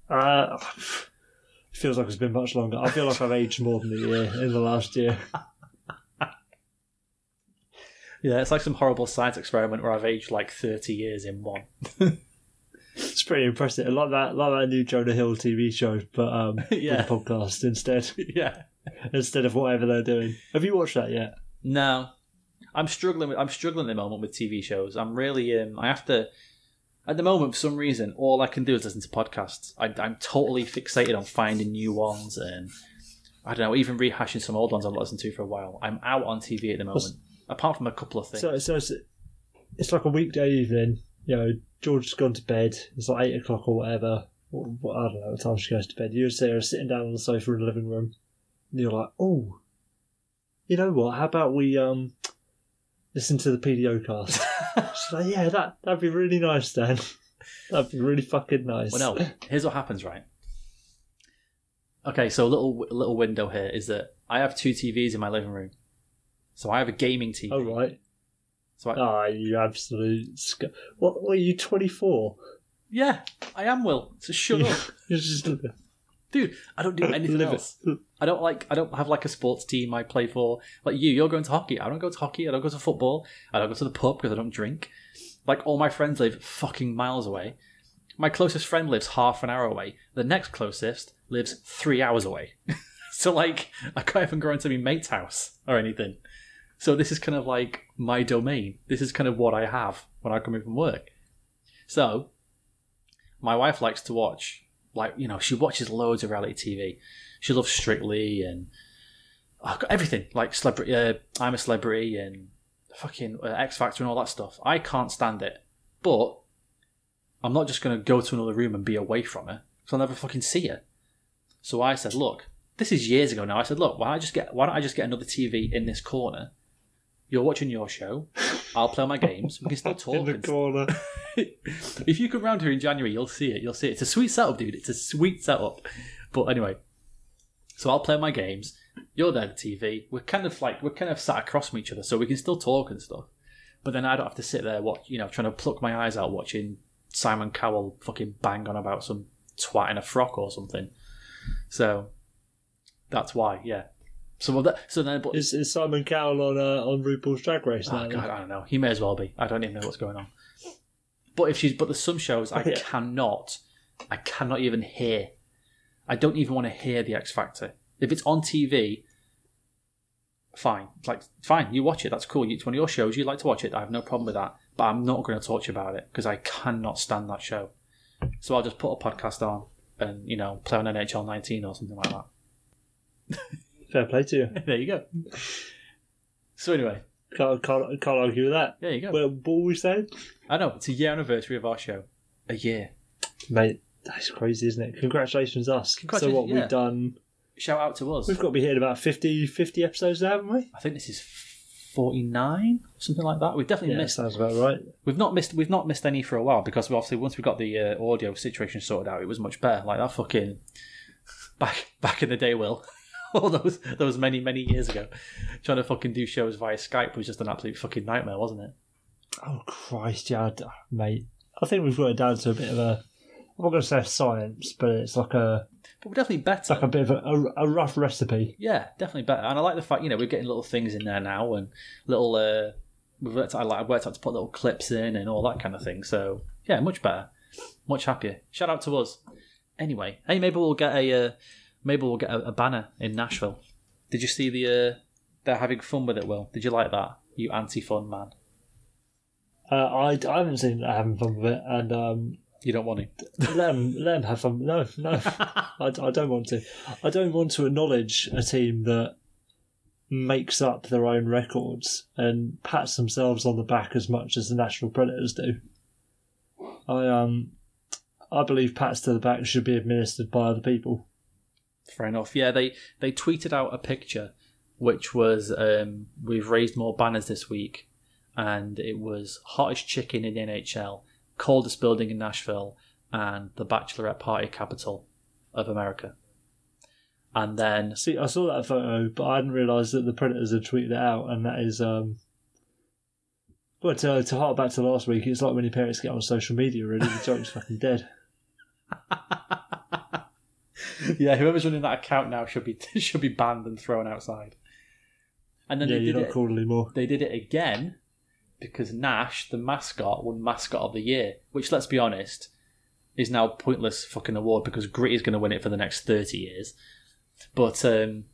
Uh, feels like it's been much longer. I feel like I've aged more than a year in the last year. Yeah, it's like some horrible science experiment where I've aged like 30 years in one. It's pretty impressive. I like that, like that new Jonah Hill TV show, but um, with Yeah. a podcast instead, yeah. instead of whatever they're doing. Have you watched that yet? No, I'm struggling. With, I'm struggling at the moment with TV shows. I'm really. Um, I have to. At the moment, for some reason, all I can do is listen to podcasts. I, I'm totally fixated on finding new ones and I don't know, even rehashing some old ones I've listened to for a while. I'm out on TV at the moment, apart from a couple of things. So, so it's, it's like a weekday evening. You know, George's gone to bed. It's like eight o'clock or whatever. I don't know what time she goes to bed. You're there sitting down on the sofa in the living room, and you're like, "Oh, you know what? How about we um listen to the PDO cast?" She's like, "Yeah, that that'd be really nice, Dan. That'd be really fucking nice." Well, no. Here's what happens, right? Okay, so a little little window here is that I have two TVs in my living room. So I have a gaming TV. Oh right. So I, Ah, you absolute. Sc- what? What are you? Twenty four? yeah, I am. Will so shut up, dude. I don't do anything else. I don't like. I don't have like a sports team I play for. Like you, you're going to hockey. I don't go to hockey. I don't go to football. I don't go to the pub because I don't drink. Like all my friends live fucking miles away. My closest friend lives half an hour away. The next closest lives three hours away. so like, I can't even go into my mate's house or anything. So this is kind of like my domain. This is kind of what I have when I come in from work. So my wife likes to watch like you know she watches loads of reality TV. She loves Strictly and oh, everything like celebrity. Uh, I'm a celebrity and fucking uh, X Factor and all that stuff. I can't stand it, but I'm not just going to go to another room and be away from her because I'll never fucking see her. So I said, look, this is years ago now. I said, look, why don't I just get why don't I just get another TV in this corner? You're watching your show. I'll play my games. We can still talk. in the corner. if you come round here in January, you'll see it. You'll see it. It's a sweet setup, dude. It's a sweet setup. But anyway, so I'll play my games. You're there, the TV. We're kind of like we're kind of sat across from each other, so we can still talk and stuff. But then I don't have to sit there, watch, you know, trying to pluck my eyes out watching Simon Cowell fucking bang on about some twat in a frock or something. So that's why, yeah. So well, that, so then, but Is, is Simon Cowell on uh, on RuPaul's Drag Race now? Oh, God, I don't know. He may as well be. I don't even know what's going on. But if she's, but there's some shows I Yeah. cannot, I cannot even hear. I don't even want to hear the X Factor. If it's on TV, fine. Like, fine, you watch it. That's cool. It's one of your shows. You like to watch it. I have no problem with that. But I'm not going to talk to you about it because I cannot stand that show. So I'll just put a podcast on and you know play on NHL 19 or something like that. Fair play to you. there you go. So anyway, Can't, can't, can't argue with that. there you go. Well, what were we saying? I know it's a year anniversary of our show. A year. Mate, that's crazy, isn't it? Congratulations, us. Congratulations, so what, yeah. we've done... Shout out to us. We've got to be hitting about 50, 50 episodes now, haven't we? I think this is forty nine, something like that. We've definitely Yeah, missed. sounds about right. We've not missed. We've not missed any for a while because obviously once we got the uh, audio situation sorted out, it was much better. Like that fucking back back in the day, Will. All those those many many years ago, trying to fucking do shows via Skype was just an absolute fucking nightmare, wasn't it? Oh, Christ, yeah, mate. I think we've got it down to a bit of a... I'm not going to say science, but it's like a But we're definitely better. like a bit of a, a, a rough recipe. Yeah, definitely better. And I like the fact, you know, we're getting little things in there now and little, uh, we've worked, I like, I've worked out to put little clips in and all that kind of thing. So, yeah, much better. Much happier. Shout out to us. Anyway, hey, maybe we'll get a uh, maybe we'll get a, a banner in Nashville. Did you see the? Uh, they're having fun with it. Will did you like that? You anti-fun man. Uh, I, I haven't seen that having fun with it, and um, You don't want to. let them, let them have fun. No, no, I, I don't want to. I don't want to acknowledge a team that makes up their own records and pats themselves on the back as much as the National Predators do. I um, I believe pats to the back should be administered by other people. Fair enough. Yeah, they they tweeted out a picture, which was um, we've raised more banners this week, and it was hottest chicken in the NHL, coldest building in Nashville, and the bachelorette party capital of America. And then See, I saw that photo, but I hadn't realised that the Predators had tweeted it out, and that is um. Well, to, to hark back to last week, it's like when your parents get on social media, really, the joke's fucking dead. yeah, whoever's running that account now should be should be banned and thrown outside. And then Yeah, they you're did not it. cool anymore. They did it again because Nash, the mascot, won mascot of the year. Which, let's be honest, is now a pointless fucking award because Gritty's going to win it for the next thirty years. But um,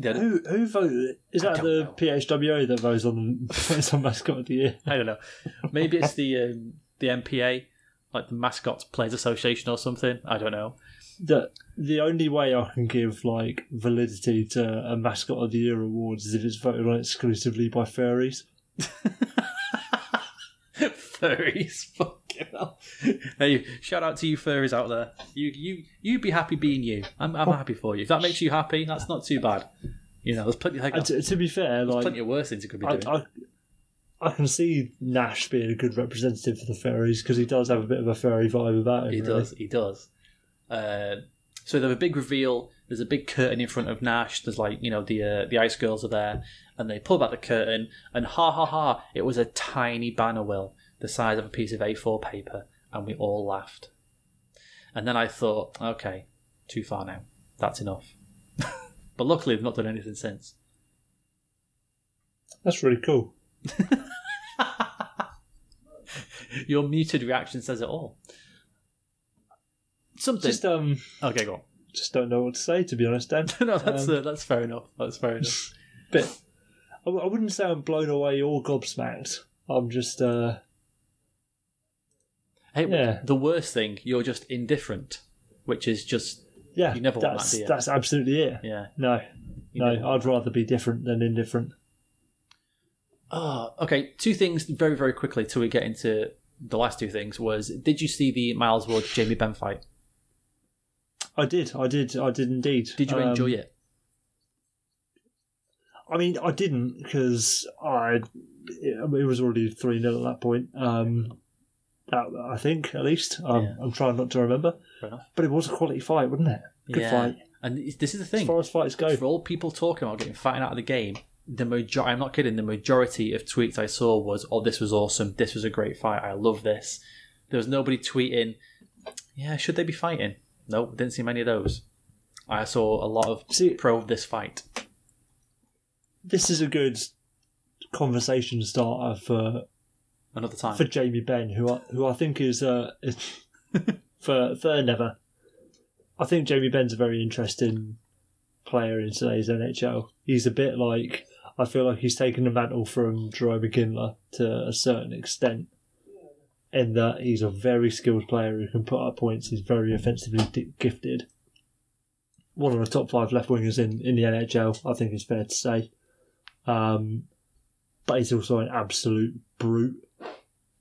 Who who voted? Is that the know. PHWA that votes on votes on mascot of the year? I don't know. Maybe it's the um, the MPA, like the Mascots Players Association or something. I don't know. The the only way I can give like validity to a mascot of the year awards is if it's voted on exclusively by furries. furries, fucking hell. Hey, shout out to you furries out there. You you you be happy being you. I'm I'm happy for you. If that makes you happy, that's not too bad. You know, there's plenty. Like, to, to be fair, like plenty of worse things you could be I, doing. I, I can see Nash being a good representative for the furries because he does have a bit of a furry vibe about him. he really. does. He does. Uh, so there's a big reveal. There's a big curtain in front of Nash. There's like you know the uh, the ice girls are there, and they pull back the curtain, and ha ha ha! It was a tiny banner, will the size of a piece of A4 paper, and we all laughed. And then I thought, okay, too far now. That's enough. but luckily, they've not done anything since. That's really cool. Your muted reaction says it all. Something. Just um, Okay, go on. just don't know what to say to be honest, Dan. no, that's Um, uh, that's fair enough. That's fair enough. But I, I wouldn't say I'm blown away or gobsmacked. I'm just uh, Hey, Yeah. the worst thing, you're just indifferent, which is just yeah. You never want that's that, that's absolutely it. yeah. No, You no, I'd rather be different than indifferent. Oh, okay. Two things very very quickly till we get into the last two things. Was did you see the Miles Wood Jamie Benn fight? I did, I did, I did indeed. Did you Um, enjoy it? I mean, I didn't because I it, it was already three 0 at that point. Um, that, I think at least. Um, Yeah. I'm trying not to remember, but it was a quality fight, wasn't it? Good yeah. fight. And this is the thing. As far as fights go, For all people talking about getting fighting out of the game, the major I'm not kidding. The majority of tweets I saw was, "Oh, this was awesome. This was a great fight. I love this." There was nobody tweeting, "Yeah, should they be fighting?" No, didn't see many of those. I saw a lot of See- pro this fight. this is a good conversation starter for Another time. for Jamie Benn, who I, who I think is uh, is- for for never. I think Jamie Benn's a very interesting player in today's NHL. He's a bit like I feel like he's taken the mantle from Jarome Iginla to a certain extent, in that he's a very skilled player who can put up points. He's very offensively gifted. One of the top five left wingers in, in the NHL, I think it's fair to say. Um, but he's also an absolute brute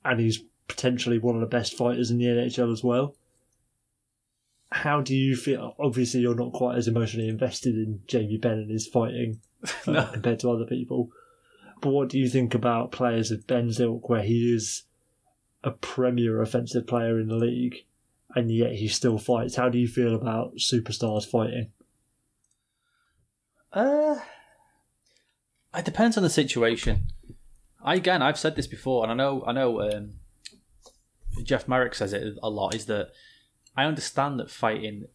and he's potentially one of the best fighters in the NHL as well. How do you feel? Obviously, you're not quite as emotionally invested in Jamie Benn and his fighting uh, No. compared to other people. But what do you think about players of Benn's ilk, where he is a premier offensive player in the league, and yet he still fights? How do you feel about superstars fighting? Uh, it depends on the situation. I again, I've said this before, and I know, I know. Um, Jeff Marek says it a lot. Is that I understand that fighting.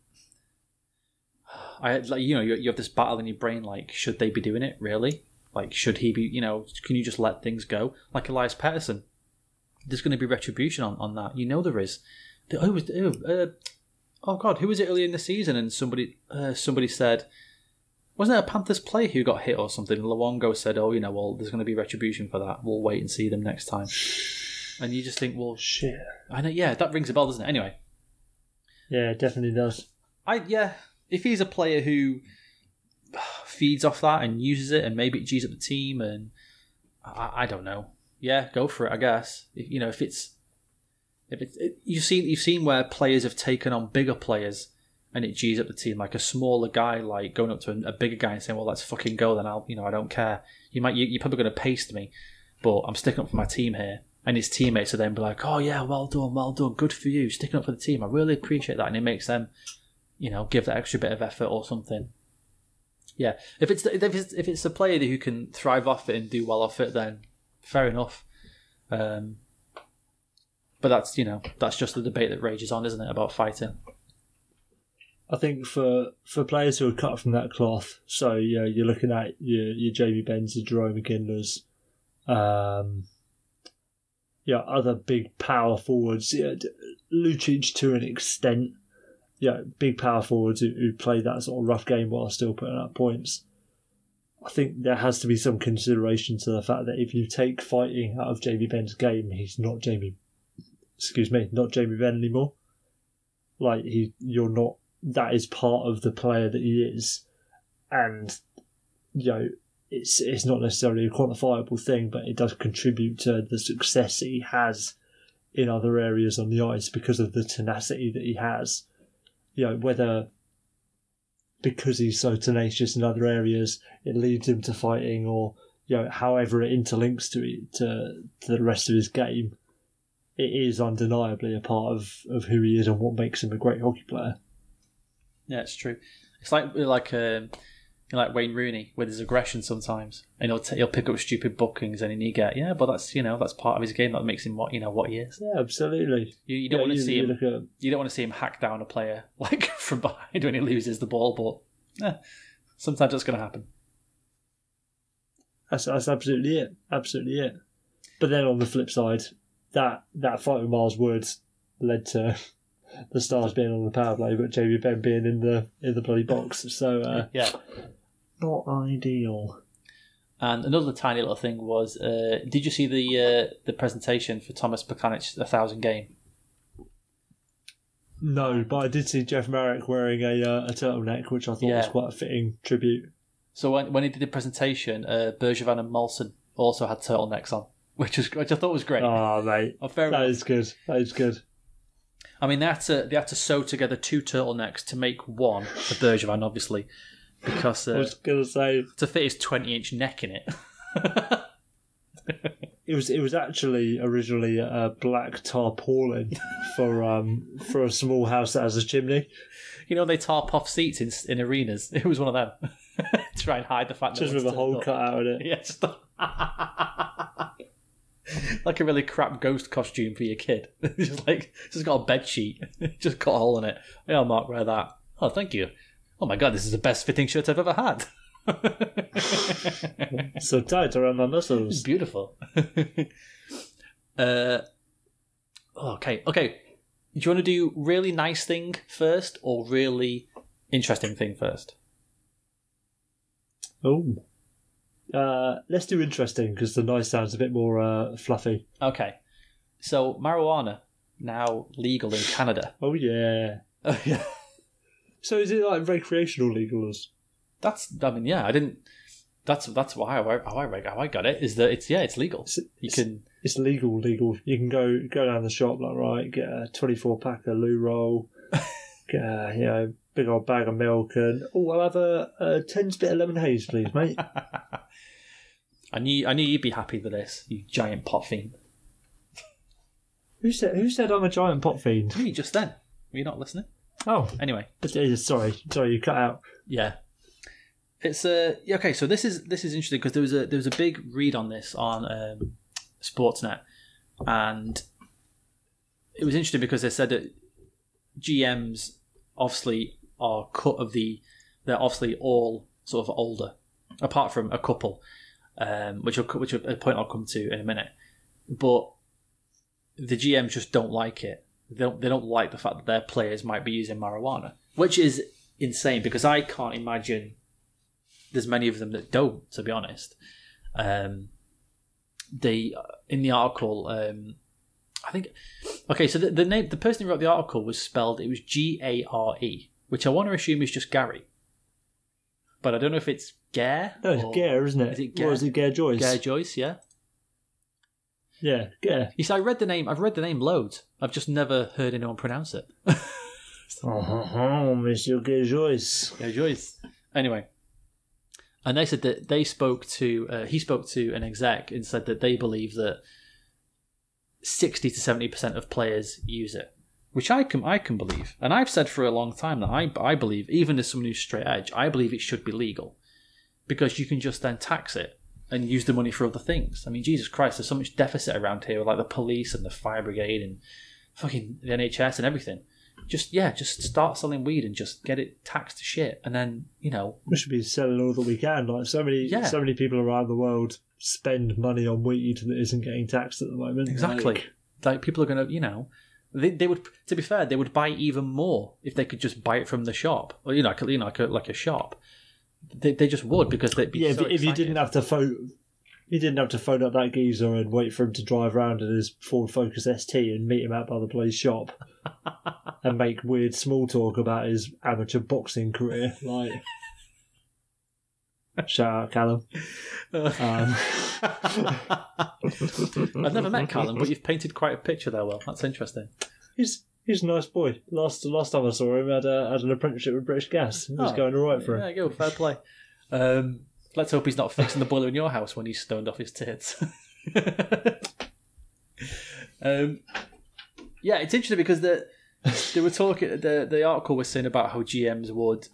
I like you know you, you have this battle in your brain like should they be doing it really like should he be you know can you just let things go like Elias Pettersson there's going to be retribution on, on that you know there is who was who, uh, oh god, who was it earlier in the season? And somebody uh, somebody said, wasn't it a Panthers player who got hit or something? And Luongo said, "Oh, you know, well, there's going to be retribution for that. We'll wait and see them next time." And you just think, well, Shit. I know, yeah, that rings a bell, doesn't it? Anyway, Yeah, it definitely does. I yeah, if he's a player who feeds off that and uses it, and maybe it G's up the team, and I, I don't know. Yeah, go for it. I guess if, you know if it's if it's it, you've seen you've seen where players have taken on bigger players and it G's up the team, like a smaller guy, like going up to a, a bigger guy and saying, "Well, let's fucking go." Then I'll you know I don't care. You might you, you're probably going to paste me, but I'm sticking up for my team here. And his teammates are then be like, "Oh yeah, well done, well done, good for you, sticking up for the team. I really appreciate that." And it makes them you know, give that extra bit of effort or something. Yeah, if it's if it's if it's a player who can thrive off it and do well off it, then fair enough. Um, but that's you know that's just the debate that rages on, isn't it, about fighting? I think for for players who are cut from that cloth, so know, you're looking at your your Jamie Benns, your Jarome Iginla's, um, yeah, other big power forwards, yeah, Lucic to an extent, yeah, big power forwards who, who play that sort of rough game while still putting up points. I think there has to be some consideration to the fact that if you take fighting out of Jamie Benn's game, he's not Jamie. Excuse me, not Jamie Benn anymore. Like he, you're not that is part of the player that he is, and you know it's it's not necessarily a quantifiable thing, but it does contribute to the success that he has in other areas on the ice because of the tenacity that he has. You know whether because he's so tenacious in other areas, it leads him to fighting, or you know however it interlinks to to to the rest of his game. It is undeniably a part of, of who he is and what makes him a great hockey player. Yeah, it's true. It's like like um, like Wayne Rooney with his aggression sometimes, and he'll t- he'll pick up stupid bookings and he get yeah, but that's you know that's part of his game that makes him what you know what he is. Yeah, absolutely. You, you don't Yeah, want to see him. at You don't want to see him hack down a player like from behind when he loses the ball, but eh, sometimes that's going to happen. That's, that's absolutely it. Absolutely it. But then on the flip side, that that fight with Miles Woods led to the Stars being on the power play, but Jamie Benn being in the in the bloody box. So uh, Yeah. Not ideal. And another tiny little thing was, uh, did you see the uh, the presentation for Tomas Plekanec's a thousand game? No, but I did see Jeff Marek wearing a uh, a turtleneck, which I thought was quite a fitting tribute. So when when he did the presentation, uh, Bergevin and Molson also had turtlenecks on, which was which I thought was great. Ah, mate, Oh, fair that enough. is good. That is good. I mean, they had to they had to sew together two turtlenecks to make one for Bergevin, obviously, because I uh, was gonna say to fit his twenty inch neck in it. it was it was actually originally a black tarpaulin for um for a small house that has a chimney. you know, they tarp off seats in in arenas. It was one of them. to Try and hide the fact Just that with a hole cut out in it. Yeah, just like a really crap ghost costume for your kid. just like just got a bed sheet, just cut a hole in it. Yeah, Mark, wear that. Oh, thank you. Oh my god, this is the best fitting shirt I've ever had. So tight around my muscles. Beautiful. uh, okay, okay. Do you want to do really nice thing first or really interesting thing first? Oh. Uh, let's do interesting because the nice sounds a bit more uh, fluffy. Okay. So marijuana now legal in Canada. Oh yeah. Oh yeah. So is it like recreational legals? That's I mean yeah I didn't. That's that's why I, how I how I got it is that it's yeah it's legal. It's, You can it's legal, legal. You can go go down the shop like right, get a twenty four pack of loo roll, get a you know big old bag of milk, and oh I'll have a, a tens bit of lemon haze, please, mate. I knew I knew you'd be happy with this you giant pot fiend. who said who said I'm a giant pot fiend? Me just then. Were you not listening? Oh, Anyway. sorry, sorry, you cut out. Yeah. It's uh okay. So this is this is interesting because there was a there was a big read on this on um, Sportsnet, and it was interesting because they said that GMs obviously are cut of the they're obviously all sort of older, apart from a couple, um, which will, which will, a point I'll come to in a minute. But the GMs just don't like it They don't they don't like the fact that their players might be using marijuana, which is insane because I can't imagine there's many of them that don't. To be honest, um, they in the article. Um, I think okay. So the, the name, the person who wrote the article was spelled. It was G A R E, which I want to assume is just Gary, but I don't know if it's Gare. No, it's or- Gare, isn't it? Is it Or Gare? is it Gare Joyce? Gare Joyce, yeah. Yeah, yeah. You see, I read the name. I've read the name loads. I've just never heard anyone pronounce it. Oh, Monsieur Joyce. Joyce. Anyway, and they said that they spoke to uh, he spoke to an exec and said that they believe that sixty to seventy percent of players use it, which I can I can believe, and I've said for a long time that I I believe even as someone who's straight edge, I believe it should be legal because you can just then tax it and use the money for other things. I mean, Jesus Christ, there's so much deficit around here, with like the police and the fire brigade and fucking the NHS and everything. Just yeah, just start selling weed and just get it taxed to shit, and then you know We should be selling all that we can. Like so many, Yeah. so many people around the world spend money on weed that isn't getting taxed at the moment. exactly Like, like, people are gonna you know they, they would to be fair they would buy even more if they could just buy it from the shop or you know like, you know like a, like a shop. They, they just would because they'd be yeah, so if, if you didn't have to phone, you didn't have to phone up that geezer and wait for him to drive around in his Ford Focus ST and meet him out by the bloody shop and make weird small talk about his amateur boxing career. Like, shout out Callum. Um, I've never met Callum, but you've painted quite a picture there. Well, that's interesting. he's he's a nice boy. Last last time I saw him, had a, had an apprenticeship with British Gas. It was Oh, going all right for him. you go, fair play. Um, let's hope he's not fixing the boiler in your house when he's stoned off his tits. um, yeah, it's interesting because the they were talking. The the article was saying about how GMs would,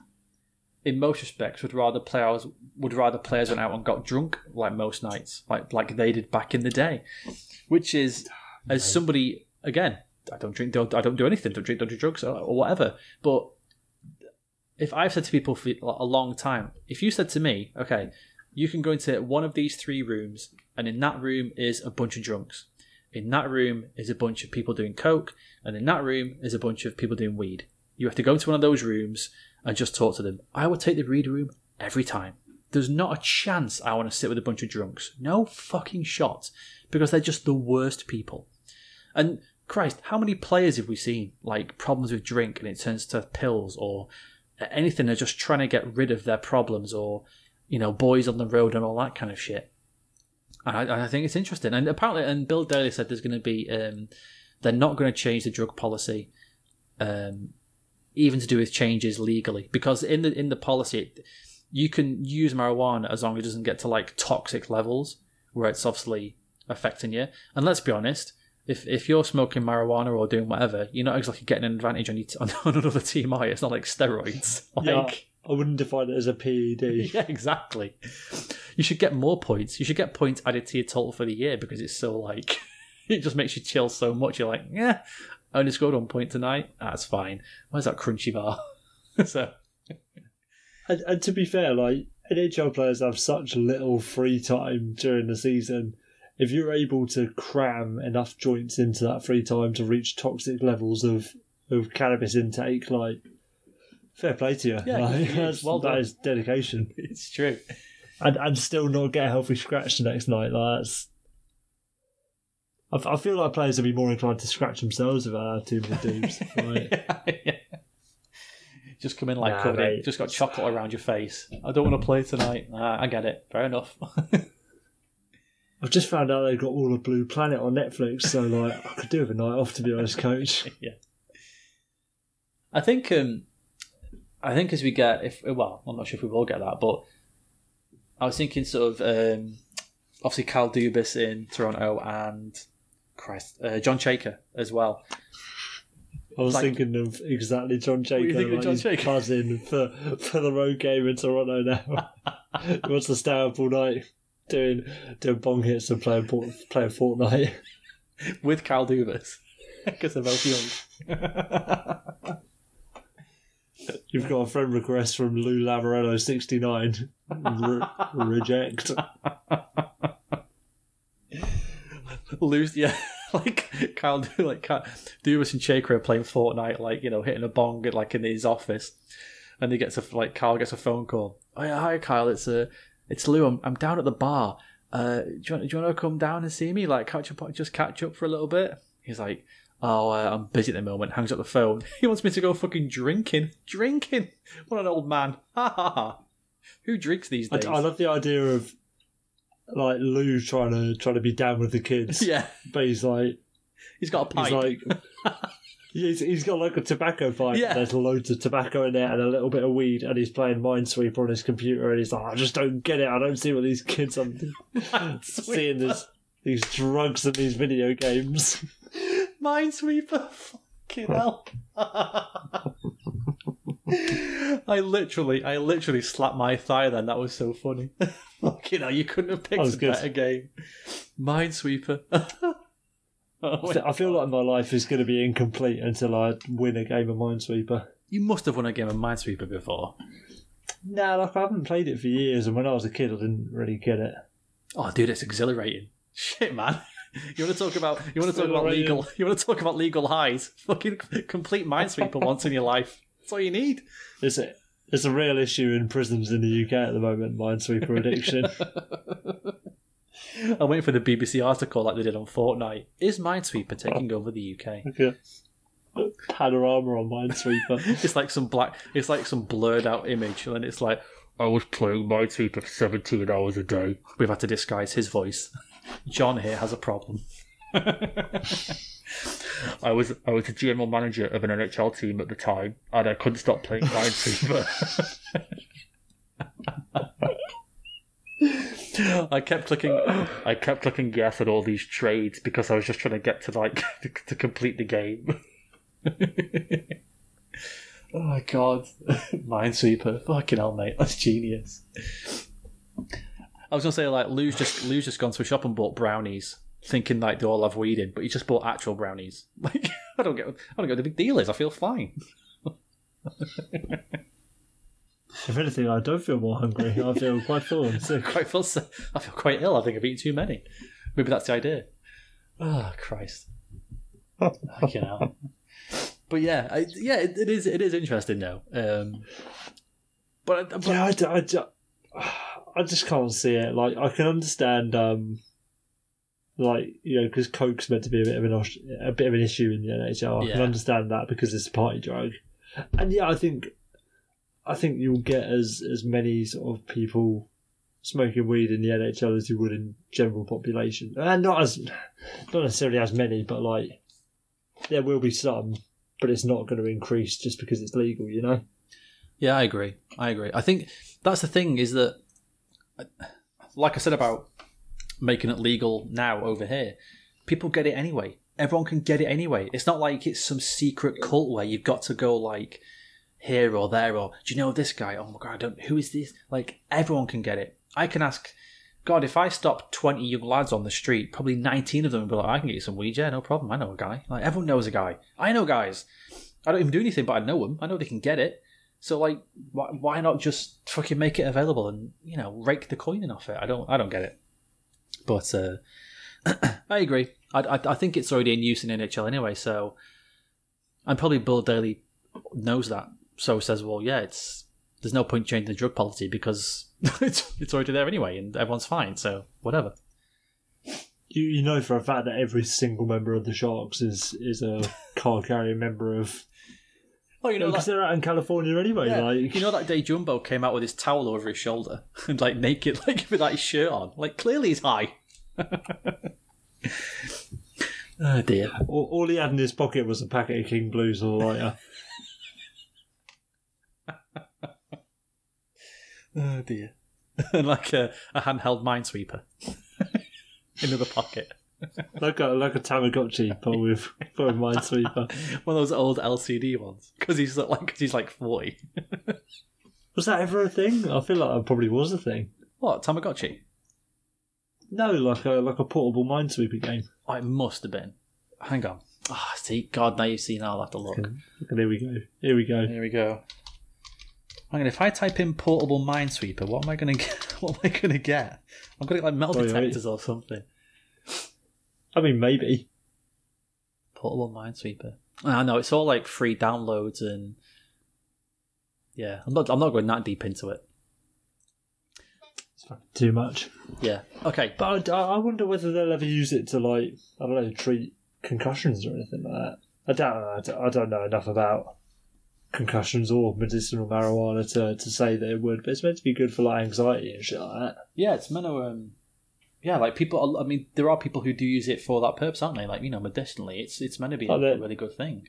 in most respects, would rather players would rather players went out and got drunk like most nights, like like they did back in the day, which is as somebody again. I don't drink. Don't, I don't do anything. Don't drink. Don't do drugs or, or whatever. But if I've said to people for a long time, if you said to me, okay, you can go into one of these three rooms, and in that room is a bunch of drunks, in that room is a bunch of people doing coke, and in that room is a bunch of people doing weed. You have to go into one of those rooms and just talk to them. I would take the weed room every time. There's not a chance I want to sit with a bunch of drunks. No fucking shot. Because they're just the worst people. And Christ, how many players have we seen like problems with drink and it turns to pills or anything? They're just trying to get rid of their problems or you know boys on the road and all that kind of shit. And I, I think it's interesting. And apparently, and Bill Daly said there's going to be um, they're not going to change the drug policy, um, even to do with changes legally because in the in the policy you can use marijuana as long as it doesn't get to like toxic levels where it's obviously affecting you. And let's be honest, if if you're smoking marijuana or doing whatever, you're not exactly getting an advantage on, your t- on another team, are you? It's not like steroids. Like, Yeah, I wouldn't define it as a PED. yeah, exactly. You should get more points. You should get points added to your total for the year because it's so like it just makes you chill so much. You're like, yeah, I only scored one point tonight. That's fine. Where's that crunchy bar? so And, and to be fair, like NHL players have such little free time during the season. If you're able to cram enough joints into that free time to reach toxic levels of, of cannabis intake, like fair play to you. Yeah, Like, good for you. that's- Well that is dedication, it's true. and and still not get a healthy scratch the next night. Like that's. I, feel like players would be more inclined to scratch themselves if I had too many. Like, Just come in like Nah, covered in, just got chocolate around your face. I don't want to play tonight. Nah, I get it. Fair enough. I've just found out they've got all of Blue Planet on Netflix, so like I could do with a night off to be honest, coach. yeah. I think um I think as we get if well, I'm not sure if we will get that, but I was thinking sort of um obviously Kyle Dubas in Toronto and Christ, uh, John Chayka as well. I was Like- thinking of exactly John Chayka, you thinking of like John Chayka? buzzing for for the road game in Toronto now. he wants to stay up all night doing doing bong hits and playing playing Fortnite. with Kyle Dubas because they're both young. You've got a friend request from Lou Lamoriello sixty nine. Re- reject. Lose, yeah, like Kyle, do like Kyle, Dubas and Chayka are playing Fortnite, like you know, hitting a bong like in his office, and he gets a like Kyle gets a phone call. Oh yeah, hi Kyle, it's uh, it's Lou. I'm I'm down at the bar. Uh, do you want do you want to come down and see me? Like catch up, just catch up for a little bit. He's like, oh, uh, I'm busy at the moment. Hangs up the phone. He wants me to go fucking drinking, drinking. What an old man. Ha ha ha. Who drinks these I, days? I love the idea of like Lou trying to trying to be down with the kids, yeah, but he's like he's got a pipe. he's like. He's, he's got like a tobacco pipe. Yeah. There's loads of tobacco in there and a little bit of weed, and he's playing Minesweeper on his computer. And he's like, I just don't get it. I don't see what these kids are seeing this, these drugs and these video games. Minesweeper. Fucking hell. I literally, I literally slapped my thigh then. That was so funny. Fucking hell, you couldn't have picked a good. better game. Minesweeper. oh, I feel like my life is going to be incomplete until I win a game of Minesweeper. you must have won a game of Minesweeper before. Nah, like I haven't played it for years, and when I was a kid, I didn't really get it. Oh, dude, it's exhilarating. Shit, man. You want to talk about? You want to talk about legal? You want to talk about legal highs? Fucking complete Minesweeper once in your life. That's all you need. It's a, it's a real issue in prisons in the UK at the moment, Minesweeper addiction. I'm waiting for the BBC article like they did on Fortnite. Is Minesweeper taking over the UK? Okay. Panorama on Minesweeper. It's like some black. It's like some blurred out image, and then it's like I was playing Minesweeper for 17 hours a day. We've had to disguise his voice. John here has a problem. I was I was a general manager of an NHL team at the time, and I couldn't stop playing Minesweeper. I kept clicking. I kept clicking yes at all these trades because I was just trying to get to like to, to complete the game. oh my god, Minesweeper! Fucking hell, mate, that's genius. I was gonna say like Lou's just Lou's just gone to a shop and bought brownies, thinking like they all have weed in, but he just bought actual brownies. Like I don't get, I don't get what the big deal is. I feel fine. If anything, I don't feel more hungry. I feel quite full and sick. quite so- I feel quite ill. I think I've eaten too many. Maybe that's the idea. Oh Christ! you know. But yeah, I, yeah, it, it is. It is interesting though. Um, but, but Yeah, I, I d- I just can't see it. Like, I can understand, um, like you know, because coke's meant to be a bit of an a bit of an issue in the NHL. I can understand that because it's a party drug, and yeah, I think, I think you'll get as as many sort of people smoking weed in the NHL as you would in general population, and not as not necessarily as many, but like there will be some, but it's not going to increase just because it's legal, you know. Yeah, I agree. I agree. I think that's the thing is that, like I said about making it legal now over here, people get it anyway. Everyone can get it anyway. It's not like it's some secret cult where you've got to go like here or there or do you know this guy? Oh my god, I don't. Who is this? Like everyone can get it. I can ask. God, if I stop twenty young lads on the street, probably nineteen of them would be like, "I can get you some weed, yeah, no problem. I know a guy. Like everyone knows a guy. I know guys. I don't even do anything, but I know them. I know they can get it. So like, why, why not just fucking make it available and you know rake the coin in off it? I don't I don't get it. But uh, I agree. I, I I think it's already in use in NHL anyway. So and probably Bill Daly knows that. So says, well, yeah, it's there's no point changing the drug policy because it's it's already there anyway, and everyone's fine. So whatever. You you know for a fact that every single member of the Sharks is is a card carrying member of. Oh, you know, Because they're out in California anyway. Yeah. Like You know that day Jumbo came out with his towel over his shoulder and like naked, like without his shirt on. Like clearly he's high. oh dear. all, all he had in his pocket was a packet of King Blues or a lighter. Oh dear. and like a, a handheld minesweeper in the pocket. like a like a Tamagotchi, but with but with Minesweeper. One of those old LCD ones because he's like cause he's like forty. Was that ever a thing? I feel like that probably was a thing. What Tamagotchi? No, like a like a portable Minesweeper game. Oh, it must have been. Hang on. Ah, see, God, now you've seen. I'll have to look. And here we go. Here we go. Here we go. Hang on, if I type in portable minesweeper, what am I gonna get? What am I gonna get? I'm gonna get like metal Oh, detectors or something. I mean, maybe. portable Minesweeper. Ah, I know it's all like free downloads and yeah, I'm not I'm not going that deep into it. It's fucking too much. Yeah. Okay. But I, I wonder whether they'll ever use it to like I don't know treat concussions or anything like that. I don't. I don't, I don't know enough about concussions or medicinal marijuana to, to say that it would, but it's meant to be good for like anxiety and shit like that. Yeah, it's meant to. Um, yeah, like people. I mean, there are people who do use it for that purpose, aren't they? Like you know, medicinally, it's it's meant to be a really good thing.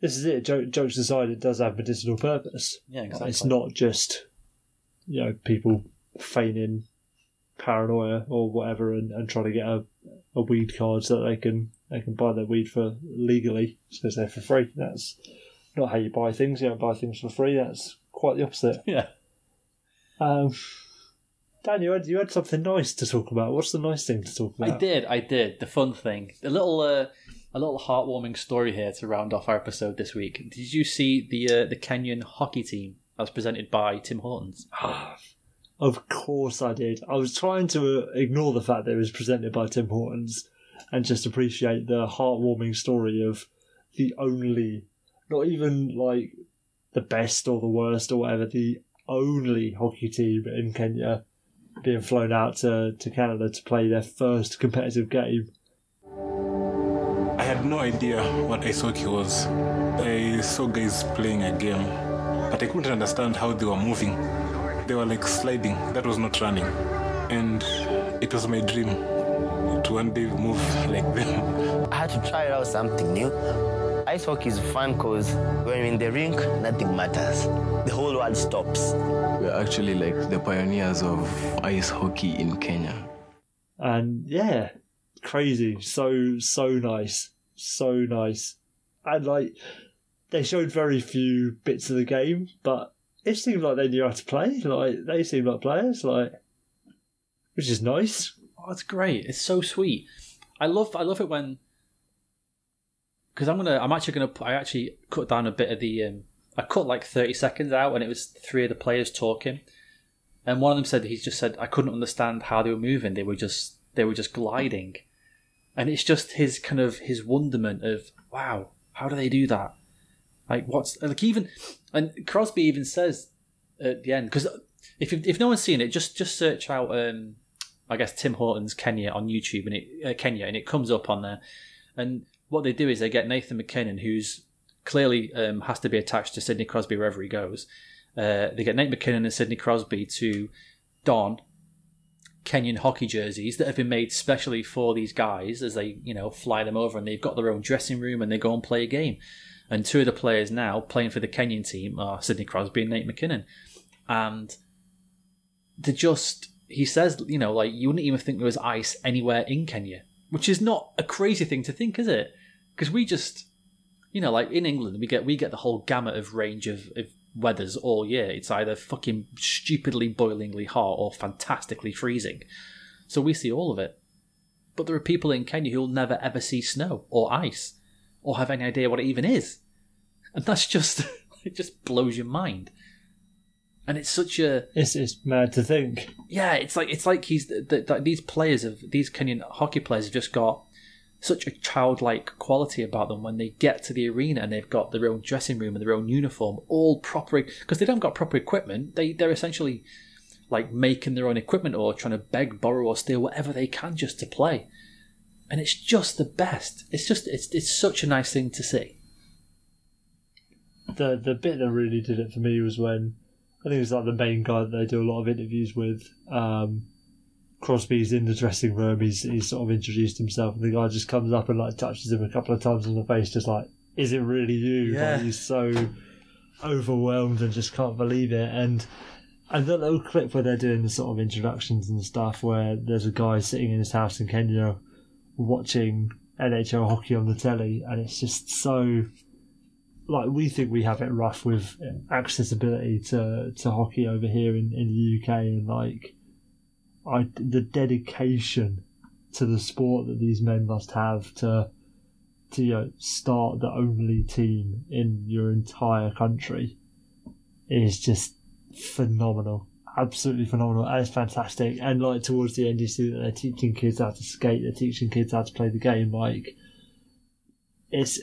This is it. Joke, jokes aside, it does have medicinal purpose. Yeah, exactly. It's not just you know people feigning paranoia or whatever and, and trying to get a, a weed card so that they can they can buy their weed for legally because they're for free. That's not how you buy things. You don't buy things for free. That's quite the opposite. Yeah. Um, Dan, you had you had something nice to talk about. What's the nice thing to talk about? I did, I did. The fun thing, a little, uh, a little heartwarming story here to round off our episode this week. Did you see the uh, the Kenyan hockey team as presented by Tim Hortons? Of course I did. I was trying to uh, ignore the fact that it was presented by Tim Hortons and just appreciate the heartwarming story of the only, not even like the best or the worst or whatever, the only hockey team in Kenya being flown out to, to Canada to play their first competitive game. I had no idea what ice hockey was. I saw guys playing a game, but I couldn't understand how they were moving. They were like sliding, that was not running. And it was my dream to one day move like them. I had to try out something new. Ice hockey is fun because when you're in the rink, nothing matters. The whole world stops. We're actually like the pioneers of ice hockey in Kenya. And yeah, crazy. So, so nice. So nice. And like, they showed very few bits of the game, but it seemed like they knew how to play. Like, they seemed like players, like, which is nice. Oh, it's great. It's so sweet. I love, I love it when because I'm gonna, I'm actually gonna, I actually cut down a bit of the, um, I cut like 30 seconds out, and it was three of the players talking, and one of them said he just said I couldn't understand how they were moving. They were just, they were just gliding, and it's just his kind of his wonderment of wow, how do they do that? Like what's like even, and Crosby even says at the end because if if no one's seen it, just just search out um, I guess Tim Hortons Kenya on YouTube and it uh, Kenya and it comes up on there. And what they do is they get Nathan MacKinnon, who's clearly um, has to be attached to Sidney Crosby wherever he goes. Uh, they get Nate MacKinnon and Sidney Crosby to don Kenyan hockey jerseys that have been made specially for these guys as they, you know, fly them over and they've got their own dressing room and they go and play a game. And two of the players now playing for the Kenyan team are Sidney Crosby and Nate MacKinnon. And they just, he says, you know, like you wouldn't even think there was ice anywhere in Kenya, which is not a crazy thing to think, is it? Because we just, you know, like in England, we get we get the whole gamut of range of, of weathers all year. It's either fucking stupidly boilingly hot or fantastically freezing. So we see all of it. But there are people in Kenya who'll never ever see snow or ice or have any idea what it even is. And that's just it just blows your mind. And it's such a It's, it's mad to think. yeah, it's like it's like he's that that these players of these Kenyan hockey players have just got such a childlike quality about them when they get to the arena and they've got their own dressing room and their own uniform, all proper because they don't got proper equipment. They they're essentially like making their own equipment or trying to beg, borrow, or steal whatever they can just to play. And it's just the best. It's just it's it's such a nice thing to see. The the bit that really did it for me was when I think it's like the main guy that they do a lot of interviews with. Um, Crosby's in the dressing room. He's he's sort of introduced himself, and the guy just comes up and like touches him a couple of times on the face, just like, "Is it really you?" Yeah. Like, he's so overwhelmed and just can't believe it. And and that little clip where they're doing the sort of introductions and stuff, where there's a guy sitting in his house in Kenya watching NHL hockey on the telly, and it's just so like we think we have it rough with accessibility to, to hockey over here in, in the UK, and like I the dedication to the sport that these men must have to to you know, start the only team in your entire country is just phenomenal. Absolutely phenomenal. And it's fantastic. And like towards the end you see that they're teaching kids how to skate, they're teaching kids how to play the game. Like it's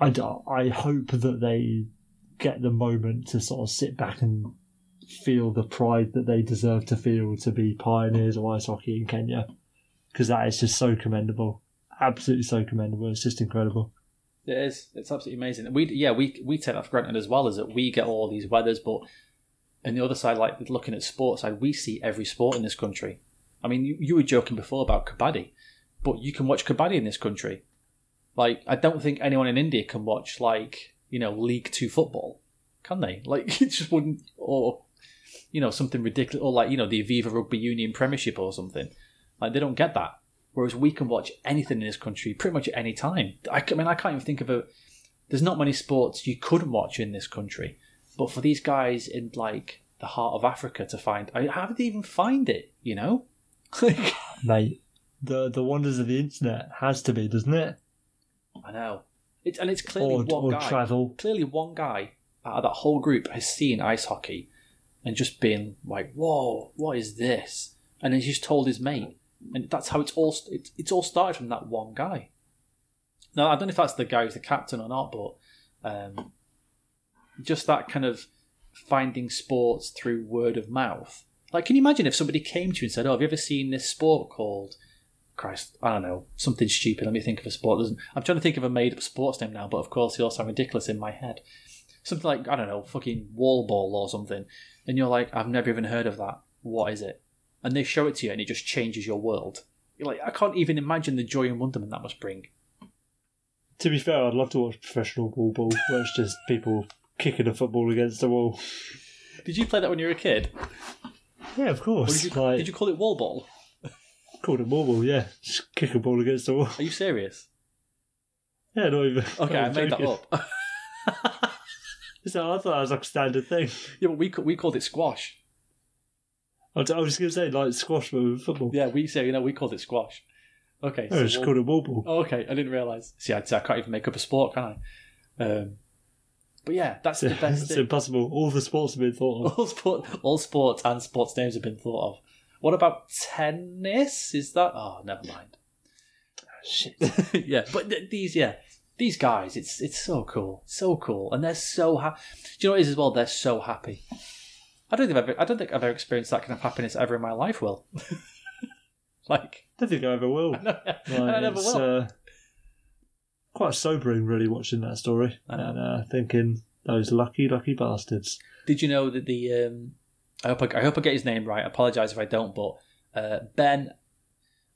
I, I hope that they get the moment to sort of sit back and feel the pride that they deserve to feel to be pioneers of ice hockey in Kenya because that is just so commendable absolutely so commendable it's just incredible It is. It's absolutely amazing. We yeah we we take that for granted as well as that we get all these weathers, but on the other side, like looking at sports side, we see every sport in this country. I mean, you, you were joking before about kabaddi, but you can watch kabaddi in this country. Like, I don't think anyone in India can watch like you know League Two football, can they? Like, it just wouldn't, or you know something ridiculous, or like you know the Aviva Rugby Union Premiership or something. Like, they don't get that. Whereas we can watch anything in this country pretty much at any time. I mean, I can't even think of a. There's not many sports you couldn't watch in this country, but for these guys in like the heart of Africa to find, I, how did they even find it? You know, Like, mate the the wonders of the internet has to be doesn't it I know. It's and it's clearly or, one or guy. travel Clearly, one guy out of that whole group has seen ice hockey and just been like, "Whoa, what is this?" And then he's just told his mate, and that's how it's all. It's, it's all started from that one guy. Now, I don't know if that's the guy who's the captain or not, but um, just that kind of finding sports through word of mouth. Like, can you imagine if somebody came to you and said, "Oh, have you ever seen this sport called?" Christ, I don't know, something stupid. Let me think of a sport. Doesn't I'm trying to think of a made up sports name now, but of course, they all sound ridiculous in my head. Something like I don't know, fucking wall ball or something, and you're like, I've never even heard of that. What is it? And they show it to you, and it just changes your world. You're like, I can't even imagine the joy and wonderment that must bring. to be fair I'd love to watch professional ball ball where it's just people kicking a football against the wall Did you play that when you were a kid? yeah of course did you, like did you call it wall ball? Called it ball yeah just kick a ball against the wall Are you serious? yeah not even Okay, I made that up. so I thought that was like a standard thing yeah, but we we called it squash. I was I was just going to say like squash but with football Yeah, we say you know we called it squash. Okay, I just wall- called it ball ball Oh, okay, I didn't realise. See, I, I can't even make up a sport, can I? Um, but yeah, that's the best it's thing. impossible all the sports have been thought of All, sport, all sports and sports names have been thought of. What about tennis? Is that? Oh, never mind. shit yeah, but th- these, yeah, these guys, it's it's so cool, so cool, and they're so happy. Do you know what it is as well? They're so happy. I don't think I've ever, I don't think I've ever experienced that kind of happiness ever in my life. Will, like, I don't think I ever will no, Like, I never will. Uh, quite sobering, really, watching that story I know. and uh, thinking those lucky, lucky bastards. Did you know that the um, I hope I, I hope I get his name right. I apologise if I don't, but uh, Ben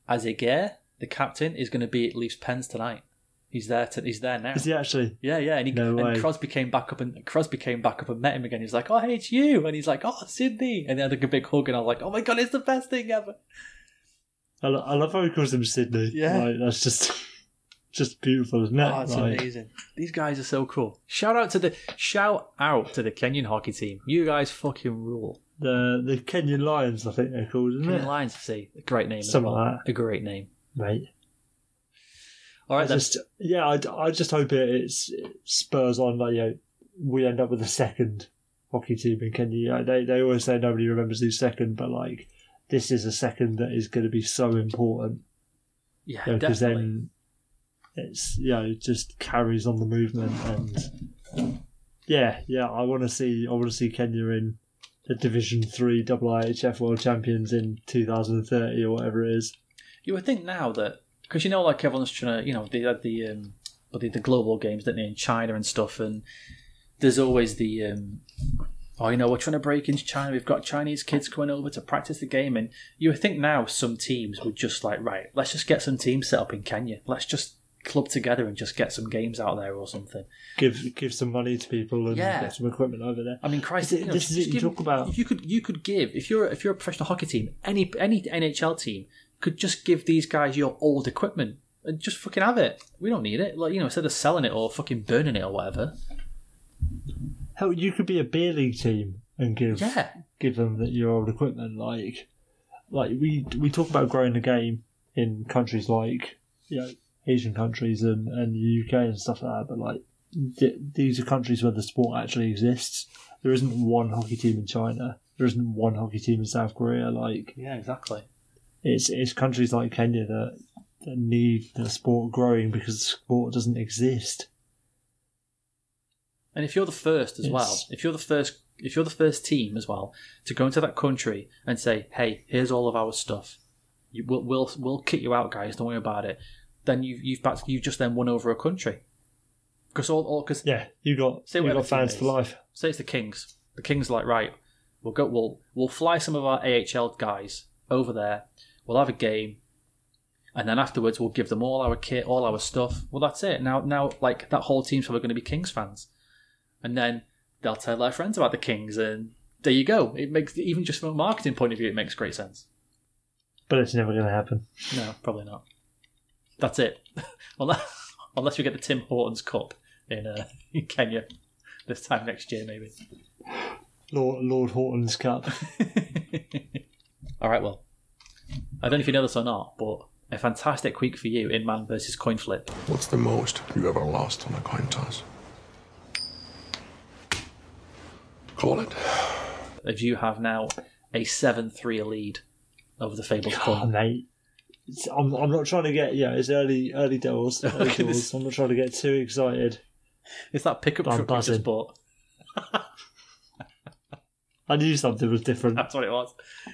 Azeguer, the captain, is going to be at Leafs Pens tonight. He's there. To, he's there now. Is he actually? Yeah, yeah, and, he, No and way. Crosby came back up and Crosby came back up and met him again. He's like, "Oh, hey, it's you," and he's like, "Oh, Sidney," and they had like a big hug, and I was like, "Oh my god, it's the best thing ever." I, lo- I love how he calls him Sidney. Yeah. Like, that's just just beautiful, isn't it? Oh, it's Like, amazing. These guys are so cool. Shout out to the shout out to the Kenyan hockey team. You guys fucking rule. The the Kenyan Lions, I think they're called, isn't Kenyan it? Lions, see, a great name. Something well. like that. A great name. Mate. All right, I then. just yeah, I, I just hope it, it's, it spurs on. Like, you know, we end up with a second hockey team in Kenya. You know, they they always say nobody remembers who's second, but like this is a second that is going to be so important yeah, because definitely. then it's you know it just carries on the movement and yeah yeah I want to see I want to see Kenya in the Division Three IIHF World Champions in 2030 or whatever it is. You would think now that because you know, like everyone's trying to, you know, they had the um, but the, the global games, didn't they, in China and stuff, and there's always the um, oh, you know, we're trying to break into China. We've got Chinese kids coming over to practice the game, and you would think now some teams would just like, right, let's just get some teams set up in Kenya. Let's just club together and just get some games out there or something. Give give some money to people and Yeah. get some equipment over there. I mean, Christ, This is- you know, this is it, you talk about- If you could, you could give if you're if you're a professional hockey team, any any NHL team could just give these guys your old equipment and just fucking have it. We don't need it, like you know, instead of selling it or fucking burning it or whatever. Hell, you could be a beer league team and give Yeah, give them the, your old equipment. Like, like we we talk about growing the game in countries like you know Asian countries and and the UK and stuff like that. But like, th- these are countries where the sport actually exists. There isn't one hockey team in China. There isn't one hockey team in South Korea. Like, yeah, exactly. it's it's countries like Kenya that that need the sport growing because the sport doesn't exist. And if you're the first as well, if you're the first, if you're the first team as well to go into that country and say, "Hey, here's all of our stuff. You, we'll, we'll we'll kick you out, guys. Don't worry about it." Then you you've back, you've just then won over a country. Because all all because Yeah, you got Say you got fans for life. say it's the Kings. The Kings are like right. We'll go. We'll we'll fly some of our AHL guys over there. We'll have a game, and then afterwards we'll give them all our kit, all our stuff. Well, that's it. Now now like that whole team's probably going to be Kings fans, and then they'll tell their friends about the Kings, and there you go. It makes even just from a marketing point of view, it makes great sense. But it's never going to happen. No, probably not. That's it. unless unless we get the Tim Hortons Cup in uh, in Kenya this time next year, maybe. Lord, Lord Horton's Cup. All right, well, I don't know if you know this or not, but a fantastic week for you in man versus coin flip. What's the most you ever lost on a coin toss? Call it. As you have now a seven-three lead over the Fabled Oh, mate. I'm, I'm not trying to get yeah. It's early early doors. Early oh, Look at doors. this. I'm not trying to get too excited. It's that pickup I'm truck buzzing. just bought. I knew something was different. That's what it was.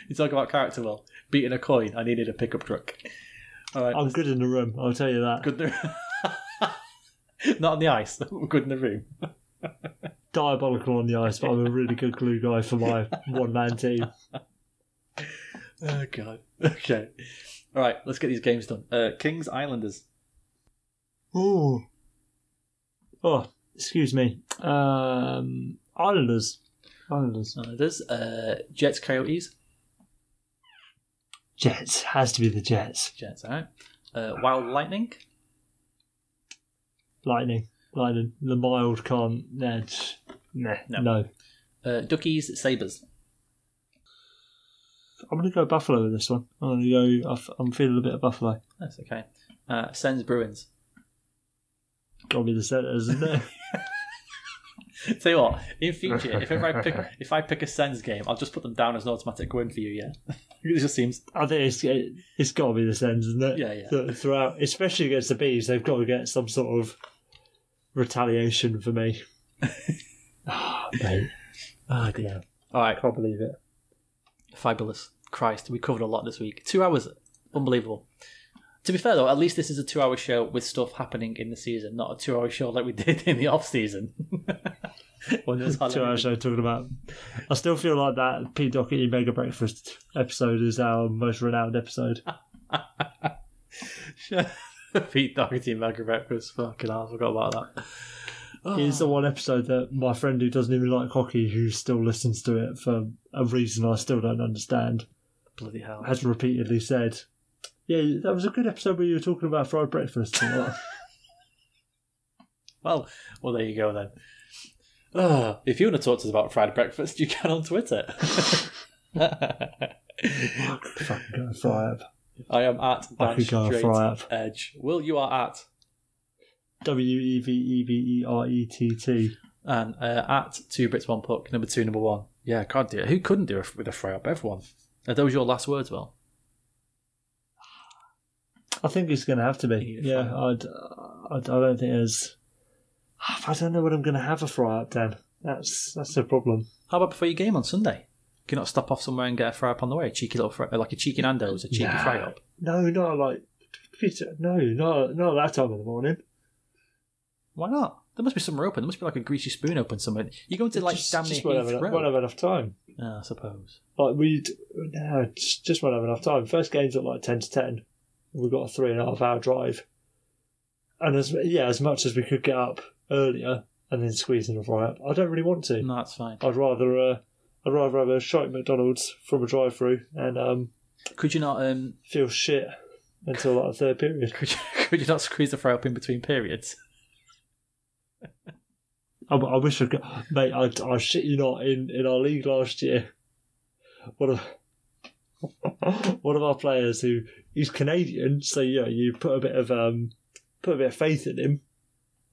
You talk about character well. Beating a coin, I needed a pickup truck. All right, I'm good in the room. I'll tell you that. good. in the- Not on the ice. We're good in the room. Diabolical on the ice, but I'm a really good glue guy for my one man team. Oh god. Okay. All right, let's get these games done. Uh, Kings Islanders. Oh, oh, excuse me. Um, Islanders, Islanders, Islanders. Uh, Jets Coyotes. Jets has to be the Jets. Jets. All right. Uh, Wild Lightning. Lightning, Lightning. The mild can't. Nah, nah, No. no. Uh, Duckies Sabres. I'm going to go Buffalo with this one. I'm going to go. I'm feeling a bit of Buffalo. That's okay. Uh, Sens Bruins. Got to be the Senators, isn't it? Tell you what, in future, if ever I pick if I pick a Sens game, I'll just put them down as an automatic win for you. Yeah, it just seems I think it's it, it's got to be the Sens, isn't it? Yeah, yeah. Th- Throughout, especially against the bees, they've got to get some sort of retaliation for me. oh, mate, oh dear. All right, I can't believe it. fabulous. Christ, we covered a lot this week. Two hours, unbelievable. To be fair though, at least this is a two-hour show with stuff happening in the season, not a two-hour show like we did in the off-season. when there was Two hour anything. show talking about. I still feel like that Pete Doherty Mega Breakfast episode is our most renowned episode. Pete Doherty Mega Breakfast. Fucking hell, I forgot about that. It's the one episode that my friend who doesn't even like hockey, who still listens to it for a reason I still don't understand, Bloody hell. has repeatedly said, "Yeah, that was a good episode where you were talking about fried breakfast." Well, well, there you go then. If you want to talk to us about fried breakfast, you can on Twitter. Fucking go fry up. I am at I Dan could go Straight fry up. Edge. Will you are at W e v e v e r e t t. and uh, at two bits one puck number two number one. Yeah, God, dear, who couldn't do it with a fry up? Everyone. Are those your last words, Will? I think it's going to have to be. a Yeah, I'd, I'd, I don't think there's. I don't know what I'm going to have a fry up, Dan. That's that's the problem. How about before your game on Sunday? Can you not stop off somewhere and get a fry up on the way? A cheeky little fry, like a cheeky Nando's, a cheeky fry up. No, not like. No, not not that time in the morning. Why not? There must be somewhere open. There must be like a greasy spoon open somewhere. You go into like just, damn just near won't have, enough, won't have enough time. Yeah, I suppose. Like we, no, just, just won't have enough time. First game's at like ten to ten. We've got a three and a half hour drive, and as yeah, as much as we could get up earlier and then squeeze in a fry up, I don't really want to. No, that's fine. I'd rather, uh, I'd rather have a shot at McDonald's from a drive-through and um, Could you not? Um, feel shit until like the third period. could you, could you not squeeze the fry up in between periods? I, I wish I could, mate. I, I shit you not. In in our league last year, one of one of our players who he's Canadian, so yeah, you put a bit of um, put a bit of faith in him.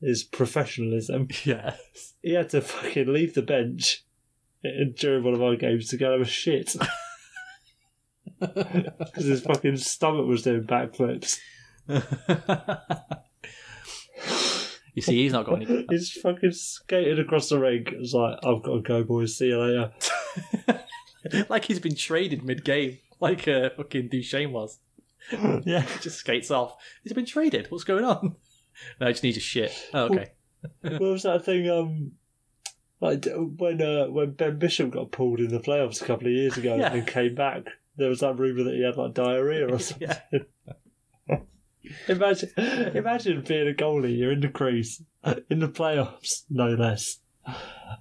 His professionalism. Yes. He had to fucking leave the bench during one of our games to go have a shit because his fucking stomach was doing backflips. You see, he's not got any. He's fucking skated across the ring. It's like, I've got to go, boys. See you later. like he's been traded mid-game, like uh, fucking Duchene was. yeah. Just skates off. He's been traded. What's going on? No, he just needs a shit. Oh, okay. what was that thing? Um, like when uh, when Ben Bishop got pulled in the playoffs a couple of years ago Yeah. and came back, there was that rumor that he had like diarrhea or something. Yeah. Imagine, imagine being a goalie. You're in the crease in the playoffs, no less,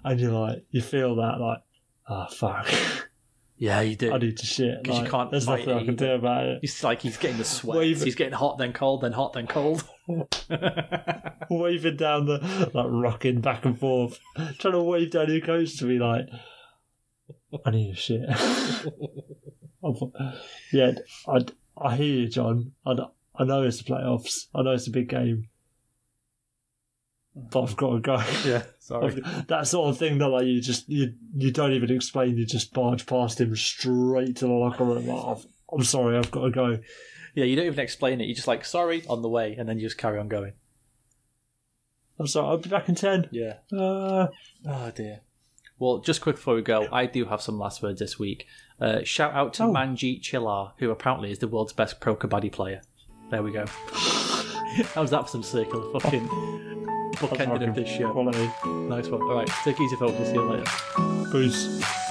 and you're like, you feel that like, oh fuck, Yeah, you do. I need to shit. 'Cause you Like, can't There's nothing I can do about it. It's like he's getting the sweat. He's getting hot, then cold, then hot, then cold. waving down the like rocking back and forth, trying to wave down your coach to be like, I need a shit. yeah, I, I hear you, John. I, I know it's the playoffs. I know it's a big game, but I've got to go. yeah, sorry. that sort of thing that like you just you you don't even explain. You just barge past him straight to the locker room. Like, "Oh, I'm sorry, I've got to go. Yeah, you don't even explain it. You're just like, sorry, on the way, and then you just carry on going. I'm sorry. I'll be back in ten. Yeah. Uh, Oh dear. Well, just quick before we go, I do have some last words this week. Uh, shout out to Oh. Manjeet Chhillar, who apparently is the world's best pro kabaddi player. There we go. How's that for some circular fucking bookending of this show? Quality. Nice one. All right, take it easy, folks. We'll see you later. Peace.